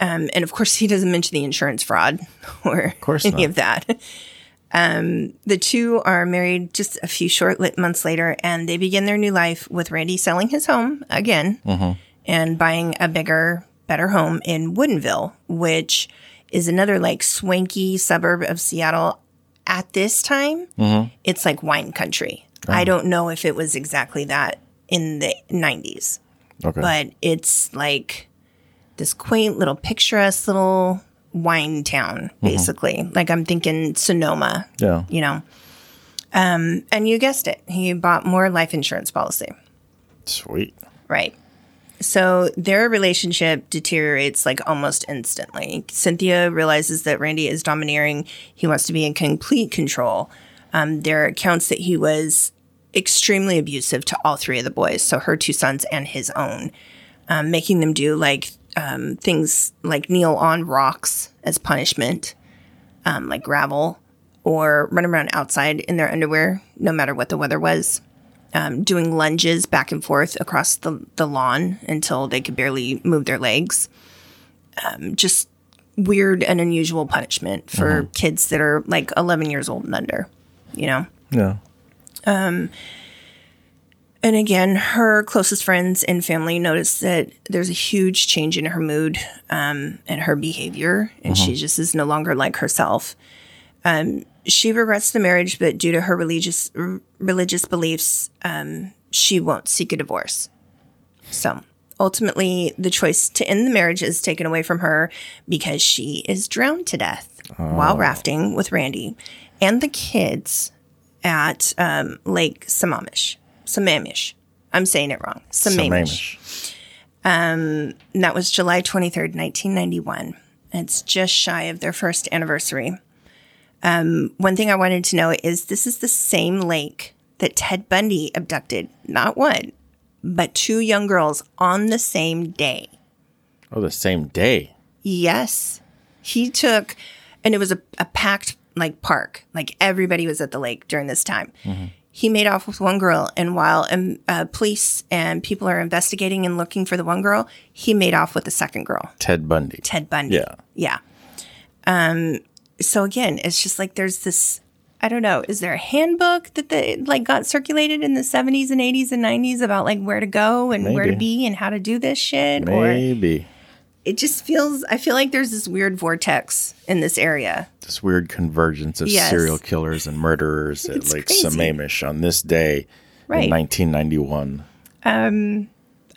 Um, and of course, he doesn't mention the insurance fraud or any not. of that. Um, the two are married just a few short months later, and they begin their new life with Randy selling his home again and buying a bigger, better home in Woodinville, which is another like swanky suburb of Seattle. At this time, it's like wine country. I don't know if it was exactly that in the 90s, Okay. but it's like this quaint little picturesque little wine town, basically. Like I'm thinking Sonoma, yeah. you know. Um, and you guessed it, he bought more life insurance policy. Sweet. Right. So their relationship deteriorates like almost instantly. Cynthia realizes that Randy is domineering. He wants to be in complete control. Um, there are accounts that he was extremely abusive to all three of the boys, so her two sons and his own, um, making them do like um, things like kneel on rocks as punishment, um, like gravel, or run around outside in their underwear, no matter what the weather was um, doing lunges back and forth across the, the lawn until they could barely move their legs. Um, just weird and unusual punishment for kids that are like 11 years old and under, you know? Yeah. And again, her closest friends and family notice that there's a huge change in her mood um, and her behavior, and she just is no longer like herself. Um, she regrets the marriage, but due to her religious r- religious beliefs, um, she won't seek a divorce. So ultimately, the choice to end the marriage is taken away from her because she is drowned to death while rafting with Randy and the kids at um, Lake Sammamish. Sammamish. I'm saying it wrong. Sammamish. Sammamish. And that was July 23rd, 1991. It's just shy of their first anniversary. Um, one thing I wanted to know is this is the same lake that Ted Bundy abducted, not one, but two young girls on the same day. Oh, the same day. Yes. He took, and it was a, a packed like park. Like everybody was at the lake during this time. He made off with one girl, and while um, uh, police and people are investigating and looking for the one girl, he made off with the second girl, Ted Bundy. Ted Bundy. Yeah. Yeah. Um. So again, it's just like there's this. I don't know. Is there a handbook that they like got circulated in the 70s and 80s and 90s about like where to go and where to be and how to do this shit? Or Maybe. It just feels I feel like there's this weird vortex in this area. This weird convergence of Yes. serial killers and murderers at Lake crazy. Sammamish on this day Right. in 1991. Um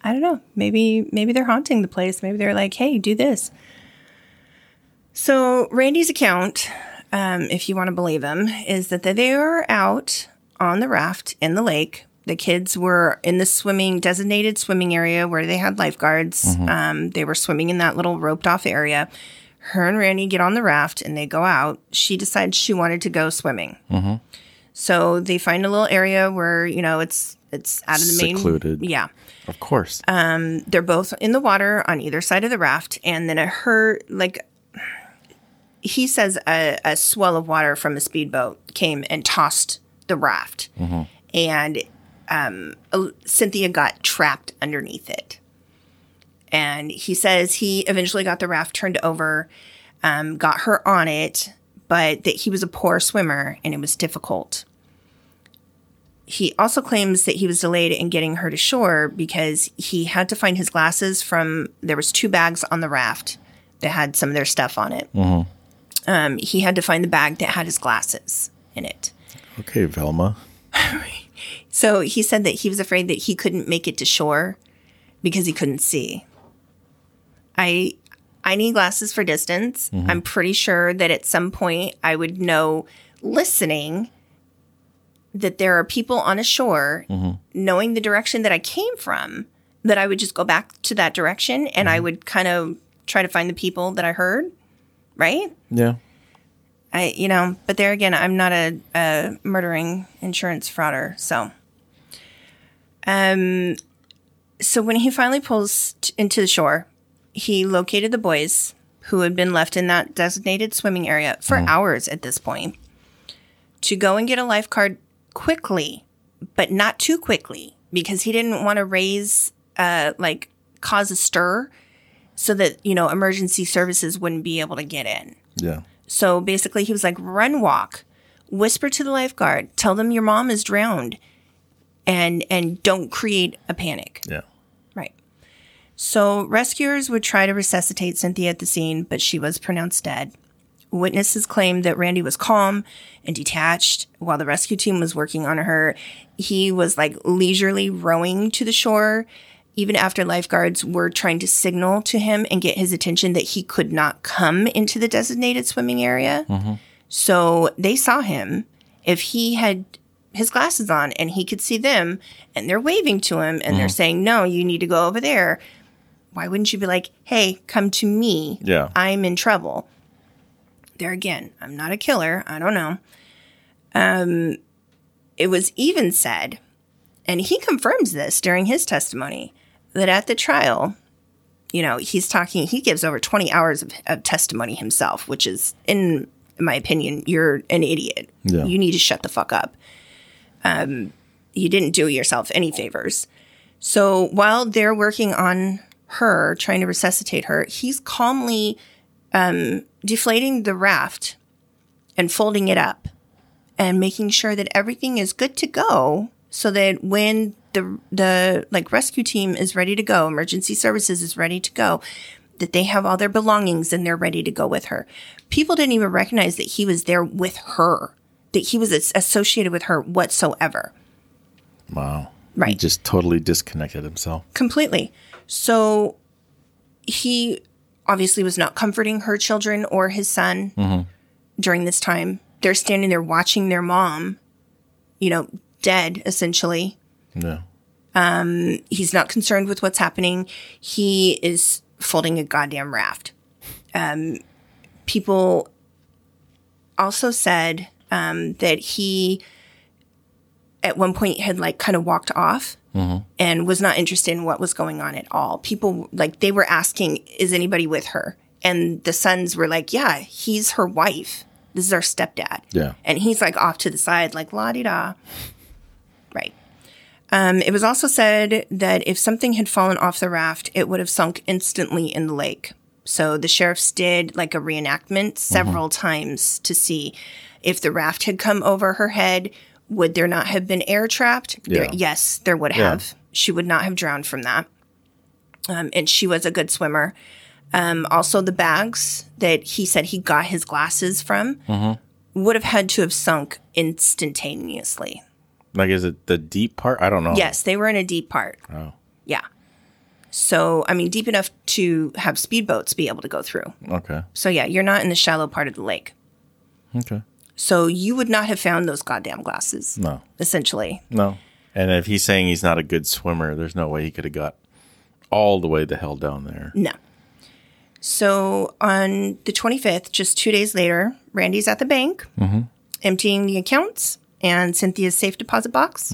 I don't know. Maybe maybe they're haunting the place. Maybe they're like, "Hey, do this." So Randy's account, um, if you want to believe him, is that they were out on the raft in the lake. The kids were in the swimming designated swimming area where they had lifeguards. Mm-hmm. Um, they were swimming in that little roped off area. Her and Randy get on the raft and they go out. She decides she wanted to go swimming. Mm-hmm. So they find a little area where you know it's it's out of the main Secluded. Yeah, Of course. Um, they're both in the water on either side of the raft, and then a her like he says a, a swell of water from a speedboat came and tossed the raft, mm-hmm. and um, Cynthia got trapped underneath it. And he says he eventually got the raft turned over, um, got her on it, but that he was a poor swimmer and it was difficult. he also claims that he was delayed in getting her to shore because he had to find his glasses from there was two bags on the raft that had some of their stuff on it. Um, he had to find the bag that had his glasses in it. Okay, Velma. So he said that he was afraid that he couldn't make it to shore because he couldn't see. I I need glasses for distance. Mm-hmm. I'm pretty sure that at some point I would know listening that there are people on a shore mm-hmm. knowing the direction that I came from that I would just go back to that direction and I mm-hmm. would kind of try to find the people that I heard, right? Yeah. I, you know, but there again, I'm not a, a murdering insurance frauder. So, um, so when he finally pulls t- into the shore, he located the boys who had been left in that designated swimming area for hours at this point to go and get a lifeguard quickly, but not too quickly because he didn't want to raise, uh, like cause a stir so that, you know, emergency services wouldn't be able to get in. Yeah. So basically, he was like, run, walk, whisper to the lifeguard, tell them your mom is drowned, and and don't create a panic. Yeah. Right. So rescuers would try to resuscitate Cynthia at the scene, but she was pronounced dead. Witnesses claimed that Randy was calm and detached while the rescue team was working on her. He was like leisurely rowing to the shore, even after lifeguards were trying to signal to him and get his attention that he could not come into the designated swimming area. Mm-hmm. So they saw him. If he had his glasses on and he could see them and they're waving to him and they're saying, No, you need to go over there. Why wouldn't you be like, Hey, come to me? Yeah. I'm in trouble. There again, I'm not a killer. I don't know. Um, it was even said, and he confirms this during his testimony, that at the trial, you know, he's talking, he gives over 20 hours of, of testimony himself, which is, in my opinion, you're an idiot. Yeah. You need to shut the fuck up. Um, you didn't do yourself any favors. So while they're working on her, trying to resuscitate her, he's calmly um, deflating the raft and folding it up and making sure that everything is good to go so that when the the like rescue team is ready to go, emergency services is ready to go, that they have all their belongings and they're ready to go with her. People didn't even recognize that he was there with her, that he was associated with her whatsoever. Wow. Right. He just totally disconnected himself. Completely. So he obviously was not comforting her children or his son during this time. They're standing there watching their mom, you know, dead essentially. Yeah. He's not concerned with what's happening. He is folding a goddamn raft. Um, people also said um, that he, at one point, had like kind of walked off and was not interested in what was going on at all. People like they were asking, "Is anybody with her?" And the sons were like, "Yeah, he's her wife. This is our stepdad." Yeah. and he's like off to the side, like la di da. Right. Um, it was also said that if something had fallen off the raft, it would have sunk instantly in the lake. So the sheriffs did like a reenactment several times to see if the raft had come over her head. Would there not have been air trapped? There, yes, there would Yeah. have. She would not have drowned from that. Um, and she was a good swimmer. Um, also, the bags that he said he got his glasses from would have had to have sunk instantaneously. Like, is it the deep part? I don't know. Yes, they were in a deep part. Oh. Yeah. So, I mean, deep enough to have speedboats be able to go through. Okay. So, yeah, you're not in the shallow part of the lake. Okay. So, you would not have found those goddamn glasses, No. essentially. No. And if he's saying he's not a good swimmer, there's no way he could have got all the way the hell down there. No. So, on the 25th, just two days later, Randy's at the bank emptying the accounts and Cynthia's safe deposit box.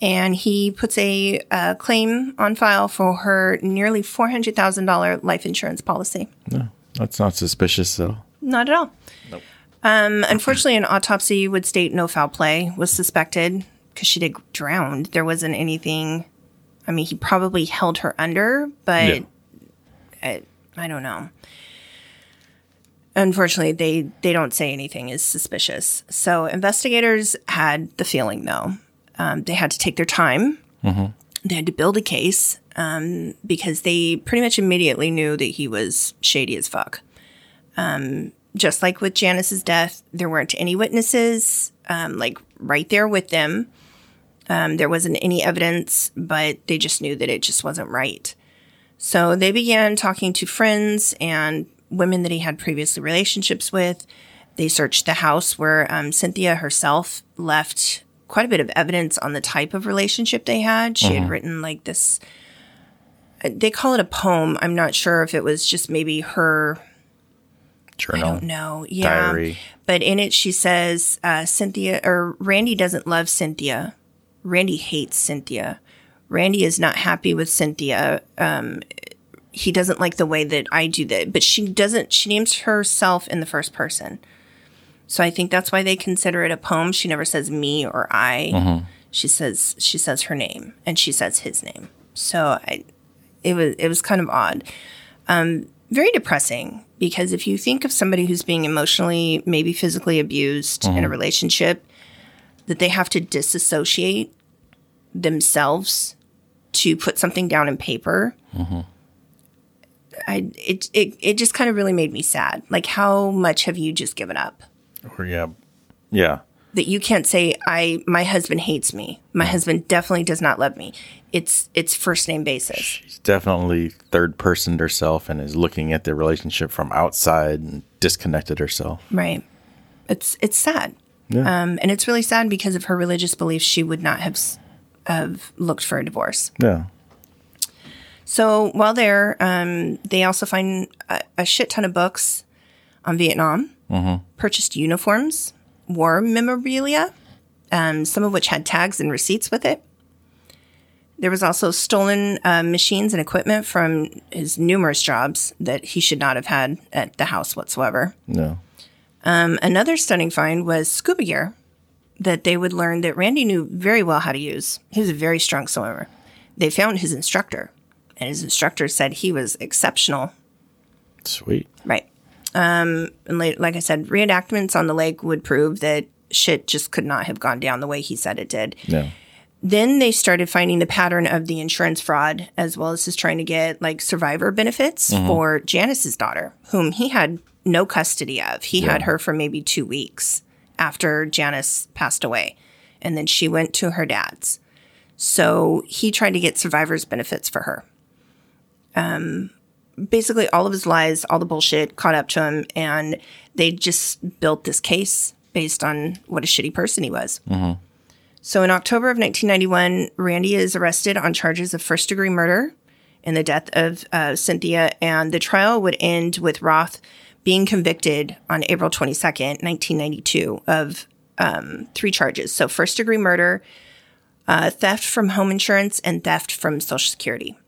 And he puts a uh, claim on file for her nearly $400,000 life insurance policy. No. That's not suspicious at all. Not at all. Um, unfortunately, an autopsy would state no foul play was suspected because she did drown. There wasn't anything. I mean, he probably held her under, but Yeah. I, I don't know. Unfortunately, they they don't say anything is suspicious. So investigators had the feeling though Um, they had to take their time. They had to build a case um, because they pretty much immediately knew that he was shady as fuck. Um, just like with Janice's death, there weren't any witnesses um, like right there with them. Um, there wasn't any evidence, but they just knew that it just wasn't right. So they began talking to friends and women that he had previously relationships with. They searched the house where um, Cynthia herself left quite a bit of evidence on the type of relationship they had. She had written like this, uh, they call it a poem. I'm not sure if it was just maybe her I don't know. Yeah. Diary. But in it, she says uh, Cynthia or Randy doesn't love Cynthia. Randy hates Cynthia. Randy is not happy with Cynthia. Um, he doesn't like the way that I do that. But she doesn't, she names herself in the first person. So I think that's why they consider it a poem. She never says me or I. She says she says her name and she says his name. So I, it was it was kind of odd very depressing because if you think of somebody who's being emotionally, maybe physically abused in a mm-hmm. relationship, that they have to disassociate themselves to put something down in paper. Mm-hmm. I it, it it just kind of really made me sad. Like how much have you just given up? Or yeah. Yeah. That you can't say I my husband hates me. My mm-hmm. husband definitely does not love me. It's it's first name basis. She's definitely third personed herself and is looking at the relationship from outside and disconnected herself. Right. It's it's sad. Yeah. Um, and it's really sad because of her religious beliefs. She would not have have looked for a divorce. Yeah. So while there, um, they also find a, a shit ton of books on Vietnam, purchased uniforms, war memorabilia, um, some of which had tags and receipts with it. There was also stolen uh, machines and equipment from his numerous jobs that he should not have had at the house whatsoever. No. Um, another stunning find was scuba gear that they would learn that Randy knew very well how to use. He was a very strong swimmer. They found his instructor, and his instructor said he was exceptional. Sweet. Right. Um, and like, like I said, reenactments on the lake would prove that shit just could not have gone down the way he said it did. Yeah. Then they started finding the pattern of the insurance fraud, as well as just trying to get like survivor benefits for Janice's daughter, whom he had no custody of. He had her for maybe two weeks after Janice passed away. And then she went to her dad's. So he tried to get survivor's benefits for her. Um, basically, all of his lies, all the bullshit caught up to him, and they just built this case based on what a shitty person he was. So in October of 1991, Randy is arrested on charges of first degree murder in the death of uh, Cynthia, and the trial would end with Roth being convicted on April 22nd, 1992, of um, three charges. So first degree murder, uh, theft from home insurance, and theft from Social Security.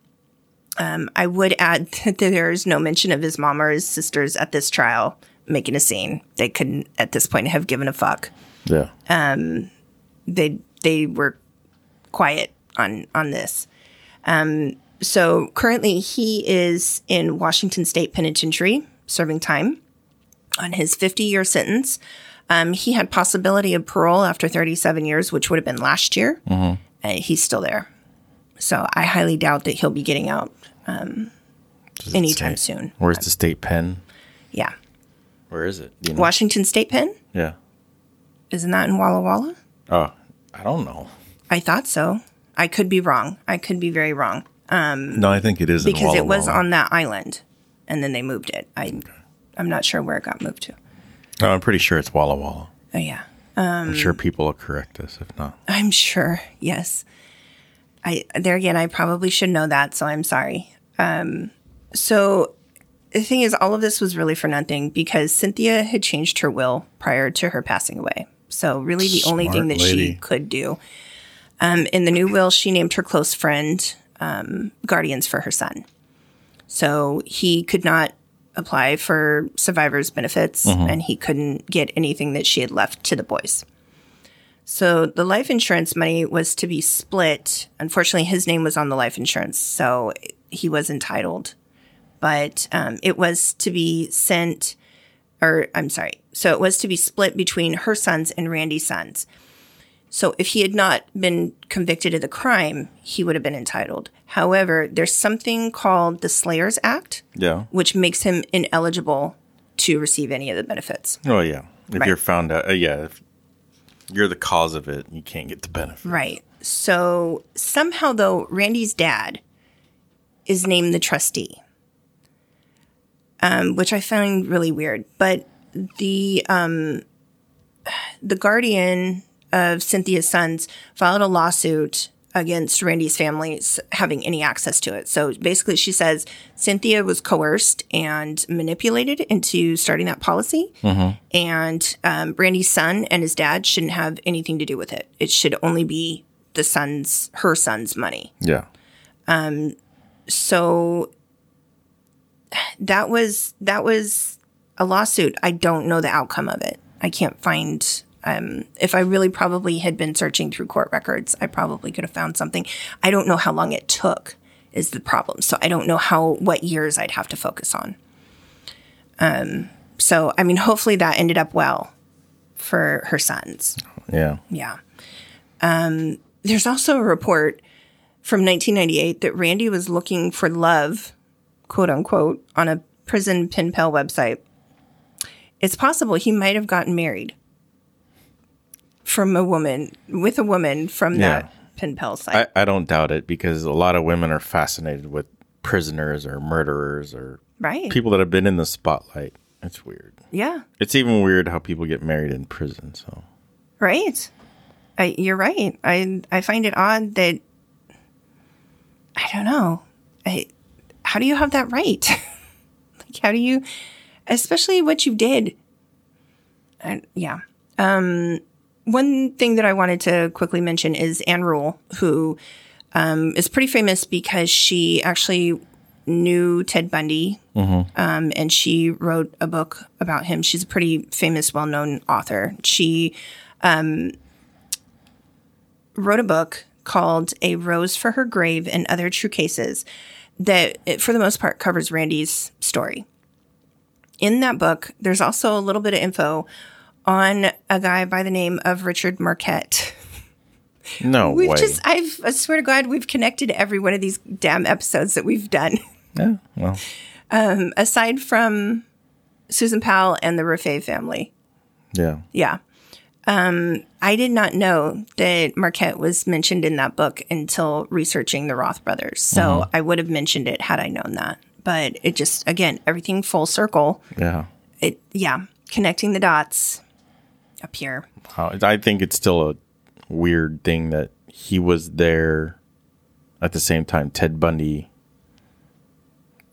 Um, I would add that there is no mention of his mom or his sisters at this trial making a scene. They couldn't, at this point, have given a fuck Yeah. they they were quiet on on this. Um, so currently, he is in Washington State Penitentiary serving time on his 50 year sentence. Um, he had possibility of parole after 37 years, which would have been last year. Uh, he's still there, so I highly doubt that he'll be getting out um, anytime soon. Where's the state pen? Yeah, Where is it? You know? Washington State Pen Yeah. isn't that in Walla Walla? Oh, I don't know. I thought so. I could be wrong. I could be very wrong. No, I think it is in because it was Walla Walla. on that island and then they moved it. I I'm not sure where it got moved to. No, I'm pretty sure it's Walla Walla. Oh yeah. I'm sure people will correct us if not. I'm sure. Yes. I there again I probably should know that, so I'm sorry. Um so the thing is all of this was really for nothing because Cynthia had changed her will prior to her passing away. So really the only thing Smart that she could do. Um in the new will she named her close friend um guardians for her son. So he could not apply for survivor's benefits and he couldn't get anything that she had left to the boys. So the life insurance money was to be split. Unfortunately, his name was on the life insurance, so he was entitled. But um, it was to be sent, or I'm sorry, so it was to be split between her sons and Randy's sons. So if he had not been convicted of the crime, he would have been entitled. However, there's something called the Slayers Act, Yeah. which makes him ineligible to receive any of the benefits. Oh yeah. If Right. you're found out, uh, yeah, if you're the cause of it, you can't get the benefit. Right. So somehow, though, Randy's dad is named the trustee, um, which I find really weird. But the um, the guardian of Cynthia's sons filed a lawsuit against Randy's family having any access to it. So basically, she says Cynthia was coerced and manipulated into starting that policy, and um, Randy's son and his dad shouldn't have anything to do with it. It should only be the son's, her son's money. Yeah. Um. So that was that was a lawsuit. I don't know the outcome of it. I can't find. Um, if I really probably had been searching through court records, I probably could have found something. I don't know how long it took. Is the problem? So I don't know how what years I'd have to focus on. Um. So I mean, hopefully that ended up well for her sons. Yeah. Yeah. Um, there's also a report from 1998 that Randy was looking for love, quote unquote, on a prison pen pal website. It's possible he might have gotten married from a woman with a woman from Yeah. that pen pal site. I, I don't doubt it because a lot of women are fascinated with prisoners or murderers or right. people that have been in the spotlight. It's weird. yeah. It's even weird how people get married in prison. So Right. I, you're right. I I find it odd that I don't know. I, how do you have that right? like, how do you, especially what you did? And yeah. Um, one thing that I wanted to quickly mention is Ann Rule, who um, is pretty famous because she actually knew Ted Bundy, um, and she wrote a book about him. She's a pretty famous, well-known author. She wrote a book called A Rose for Her Grave and Other True Cases that, it, for the most part, covers Randy's story. In that book, there's also a little bit of info on a guy by the name of Richard Marquette. no We've way. just, I've, I swear to God, we've connected every one of these damn episodes that we've done. yeah. Well, um, Aside from Susan Powell and the Rafay family. yeah. Yeah. Um, I did not know that Marquette was mentioned in that book until researching the Roth brothers. So I would have mentioned it had I known that. But it just, again, everything full circle. Yeah. It, yeah, connecting the dots up here. How- I think it's still a weird thing that he was there at the same time Ted Bundy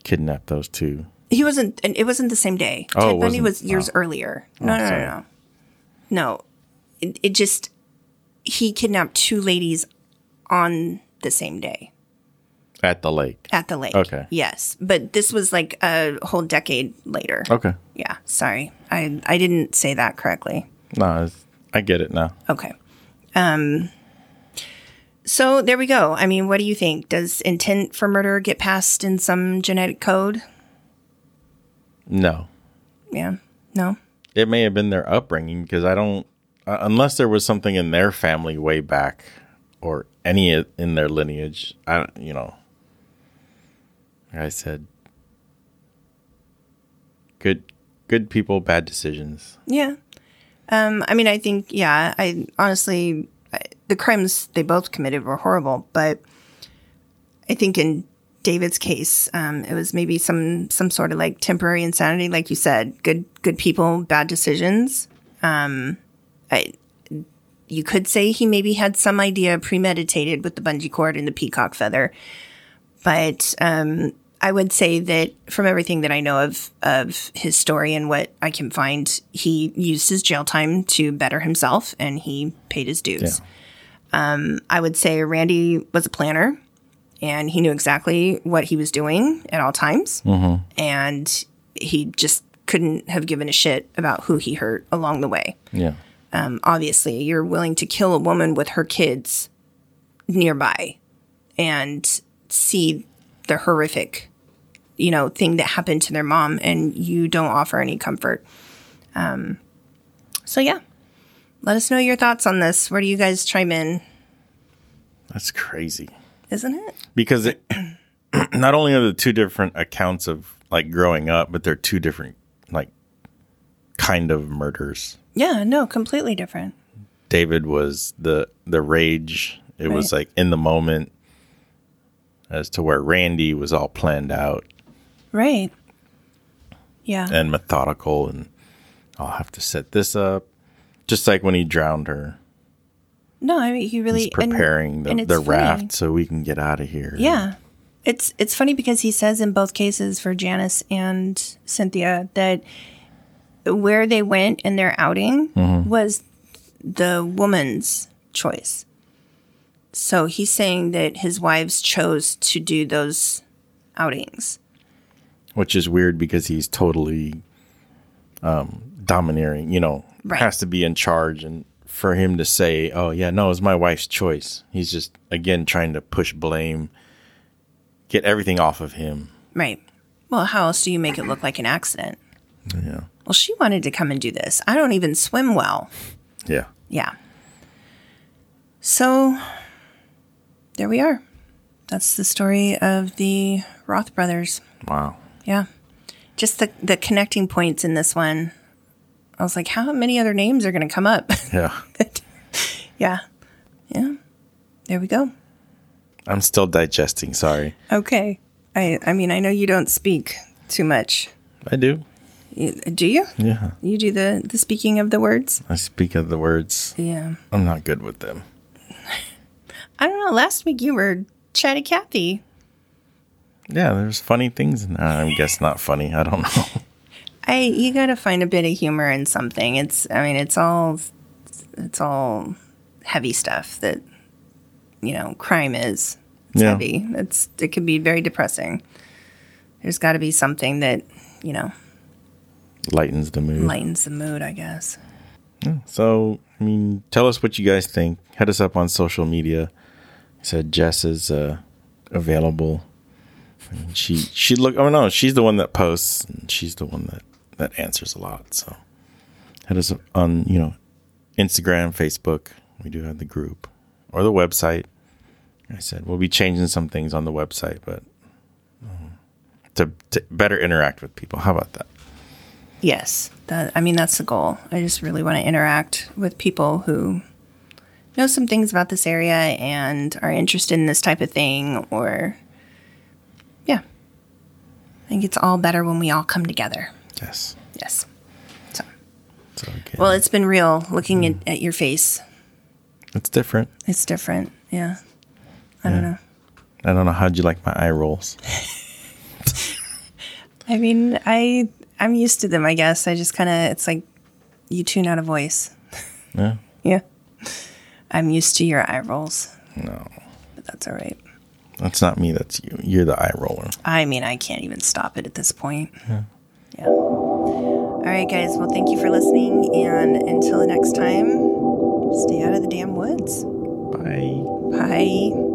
kidnapped those two. He wasn't, and it wasn't the same day. Oh, Ted Bundy wasn't? years Oh. earlier. No, no, no, sorry. no. No. It, it just, he kidnapped two ladies on the same day. At the lake. At the lake. Okay. Yes. But this was like a whole decade later. Okay. Yeah. Sorry. I, I didn't say that correctly. No, I get it now. Okay. Um, so there we go. I mean, what do you think? Does intent for murder get passed in some genetic code? No. Yeah. No? It may have been their upbringing because I don't, uh, unless there was something in their family way back or any in their lineage. I you know, I said, good, good people, bad decisions. Yeah. Um, I mean, I think, yeah, I honestly, I, the crimes they both committed were horrible, but I think in David's case, um, it was maybe some, some sort of like temporary insanity, like you said, good, good people, bad decisions. Um, I, you could say he maybe had some idea premeditated with the bungee cord and the peacock feather, but um, I would say that from everything that I know of of his story and what I can find, he used his jail time to better himself, and he paid his dues. Um, I would say Randy was a planner, and he knew exactly what he was doing at all times, and he just couldn't have given a shit about who he hurt along the way. Yeah. Um, obviously you're willing to kill a woman with her kids nearby and see the horrific you know thing that happened to their mom and you don't offer any comfort um, so yeah Let us know your thoughts on this. Where do you guys chime in? That's crazy. Isn't it? Because it not only are the two different accounts of like growing up, but they're two different like kind of murders. Yeah, no, completely different. David was the the rage. It was like in the moment as to where Randy was all planned out Right. Yeah. and methodical and I'll have to set this up. Just like when he drowned her. no, I mean, he really He's preparing and the, it's the raft so we can get out of here. Yeah. It's it's funny because he says in both cases for Janice and Cynthia that where they went in their outing was the woman's choice. So he's saying that his wives chose to do those outings. Which is weird because he's totally um, domineering, you know, Right. has to be in charge. And for him to say, oh, yeah, no, it's my wife's choice, he's just, again, trying to push blame, get everything off of him. Right. Well, how else do you make it look like an accident? Yeah. Well, she wanted to come and do this. I don't even swim well. Yeah. Yeah. So there we are. That's the story of the Roth brothers. Wow. Yeah. Just the, the connecting points in this one. I was like, how many other names are going to come up? Yeah. yeah. Yeah. There we go. I'm still digesting. Sorry. Okay. I, I mean, I know you don't speak too much. I do. Do you? Yeah. You do the, the speaking of the words? I speak of the words. Yeah. I'm not good with them. I don't know. Last week you were chatty Cathy. Yeah, there's funny things. in I guess not funny. I don't know. I you got to find a bit of humor in something. It's I mean it's all it's all heavy stuff that you know crime is. It's Yeah. heavy. It's it can be very depressing. There's got to be something that you know Lightens the mood. lightens the mood. I guess. So, I mean, tell us what you guys think. Head us up on social media. I Said Jess is uh, available. And she she look. Oh no, she's the one that posts. And she's the one that that answers a lot. So, head us up on you know Instagram, Facebook. We do have the group or the website. I said we'll be changing some things on the website, but um, to, to better interact with people. How about that? Yes, that I mean that's the goal. I just really want to interact with people who know some things about this area and are interested in this type of thing or yeah. I think it's all better when we all come together. Yes. Yes. So, So again, well, it's been real looking at, at your face. it's different. It's different. Yeah. I don't know. I don't know how'd you like my eye rolls. I mean, I I'm used to them, I guess. I just kind of it's like you tune out a voice. Yeah. Yeah. I'm used to your eye rolls. No, But that's all right. that's not me. That's you. You're the eye roller. I mean, I can't even stop it at this point. Yeah. Yeah. All right, guys. Well, thank you for listening. And until the next time, stay out of the damn woods. Bye. Bye.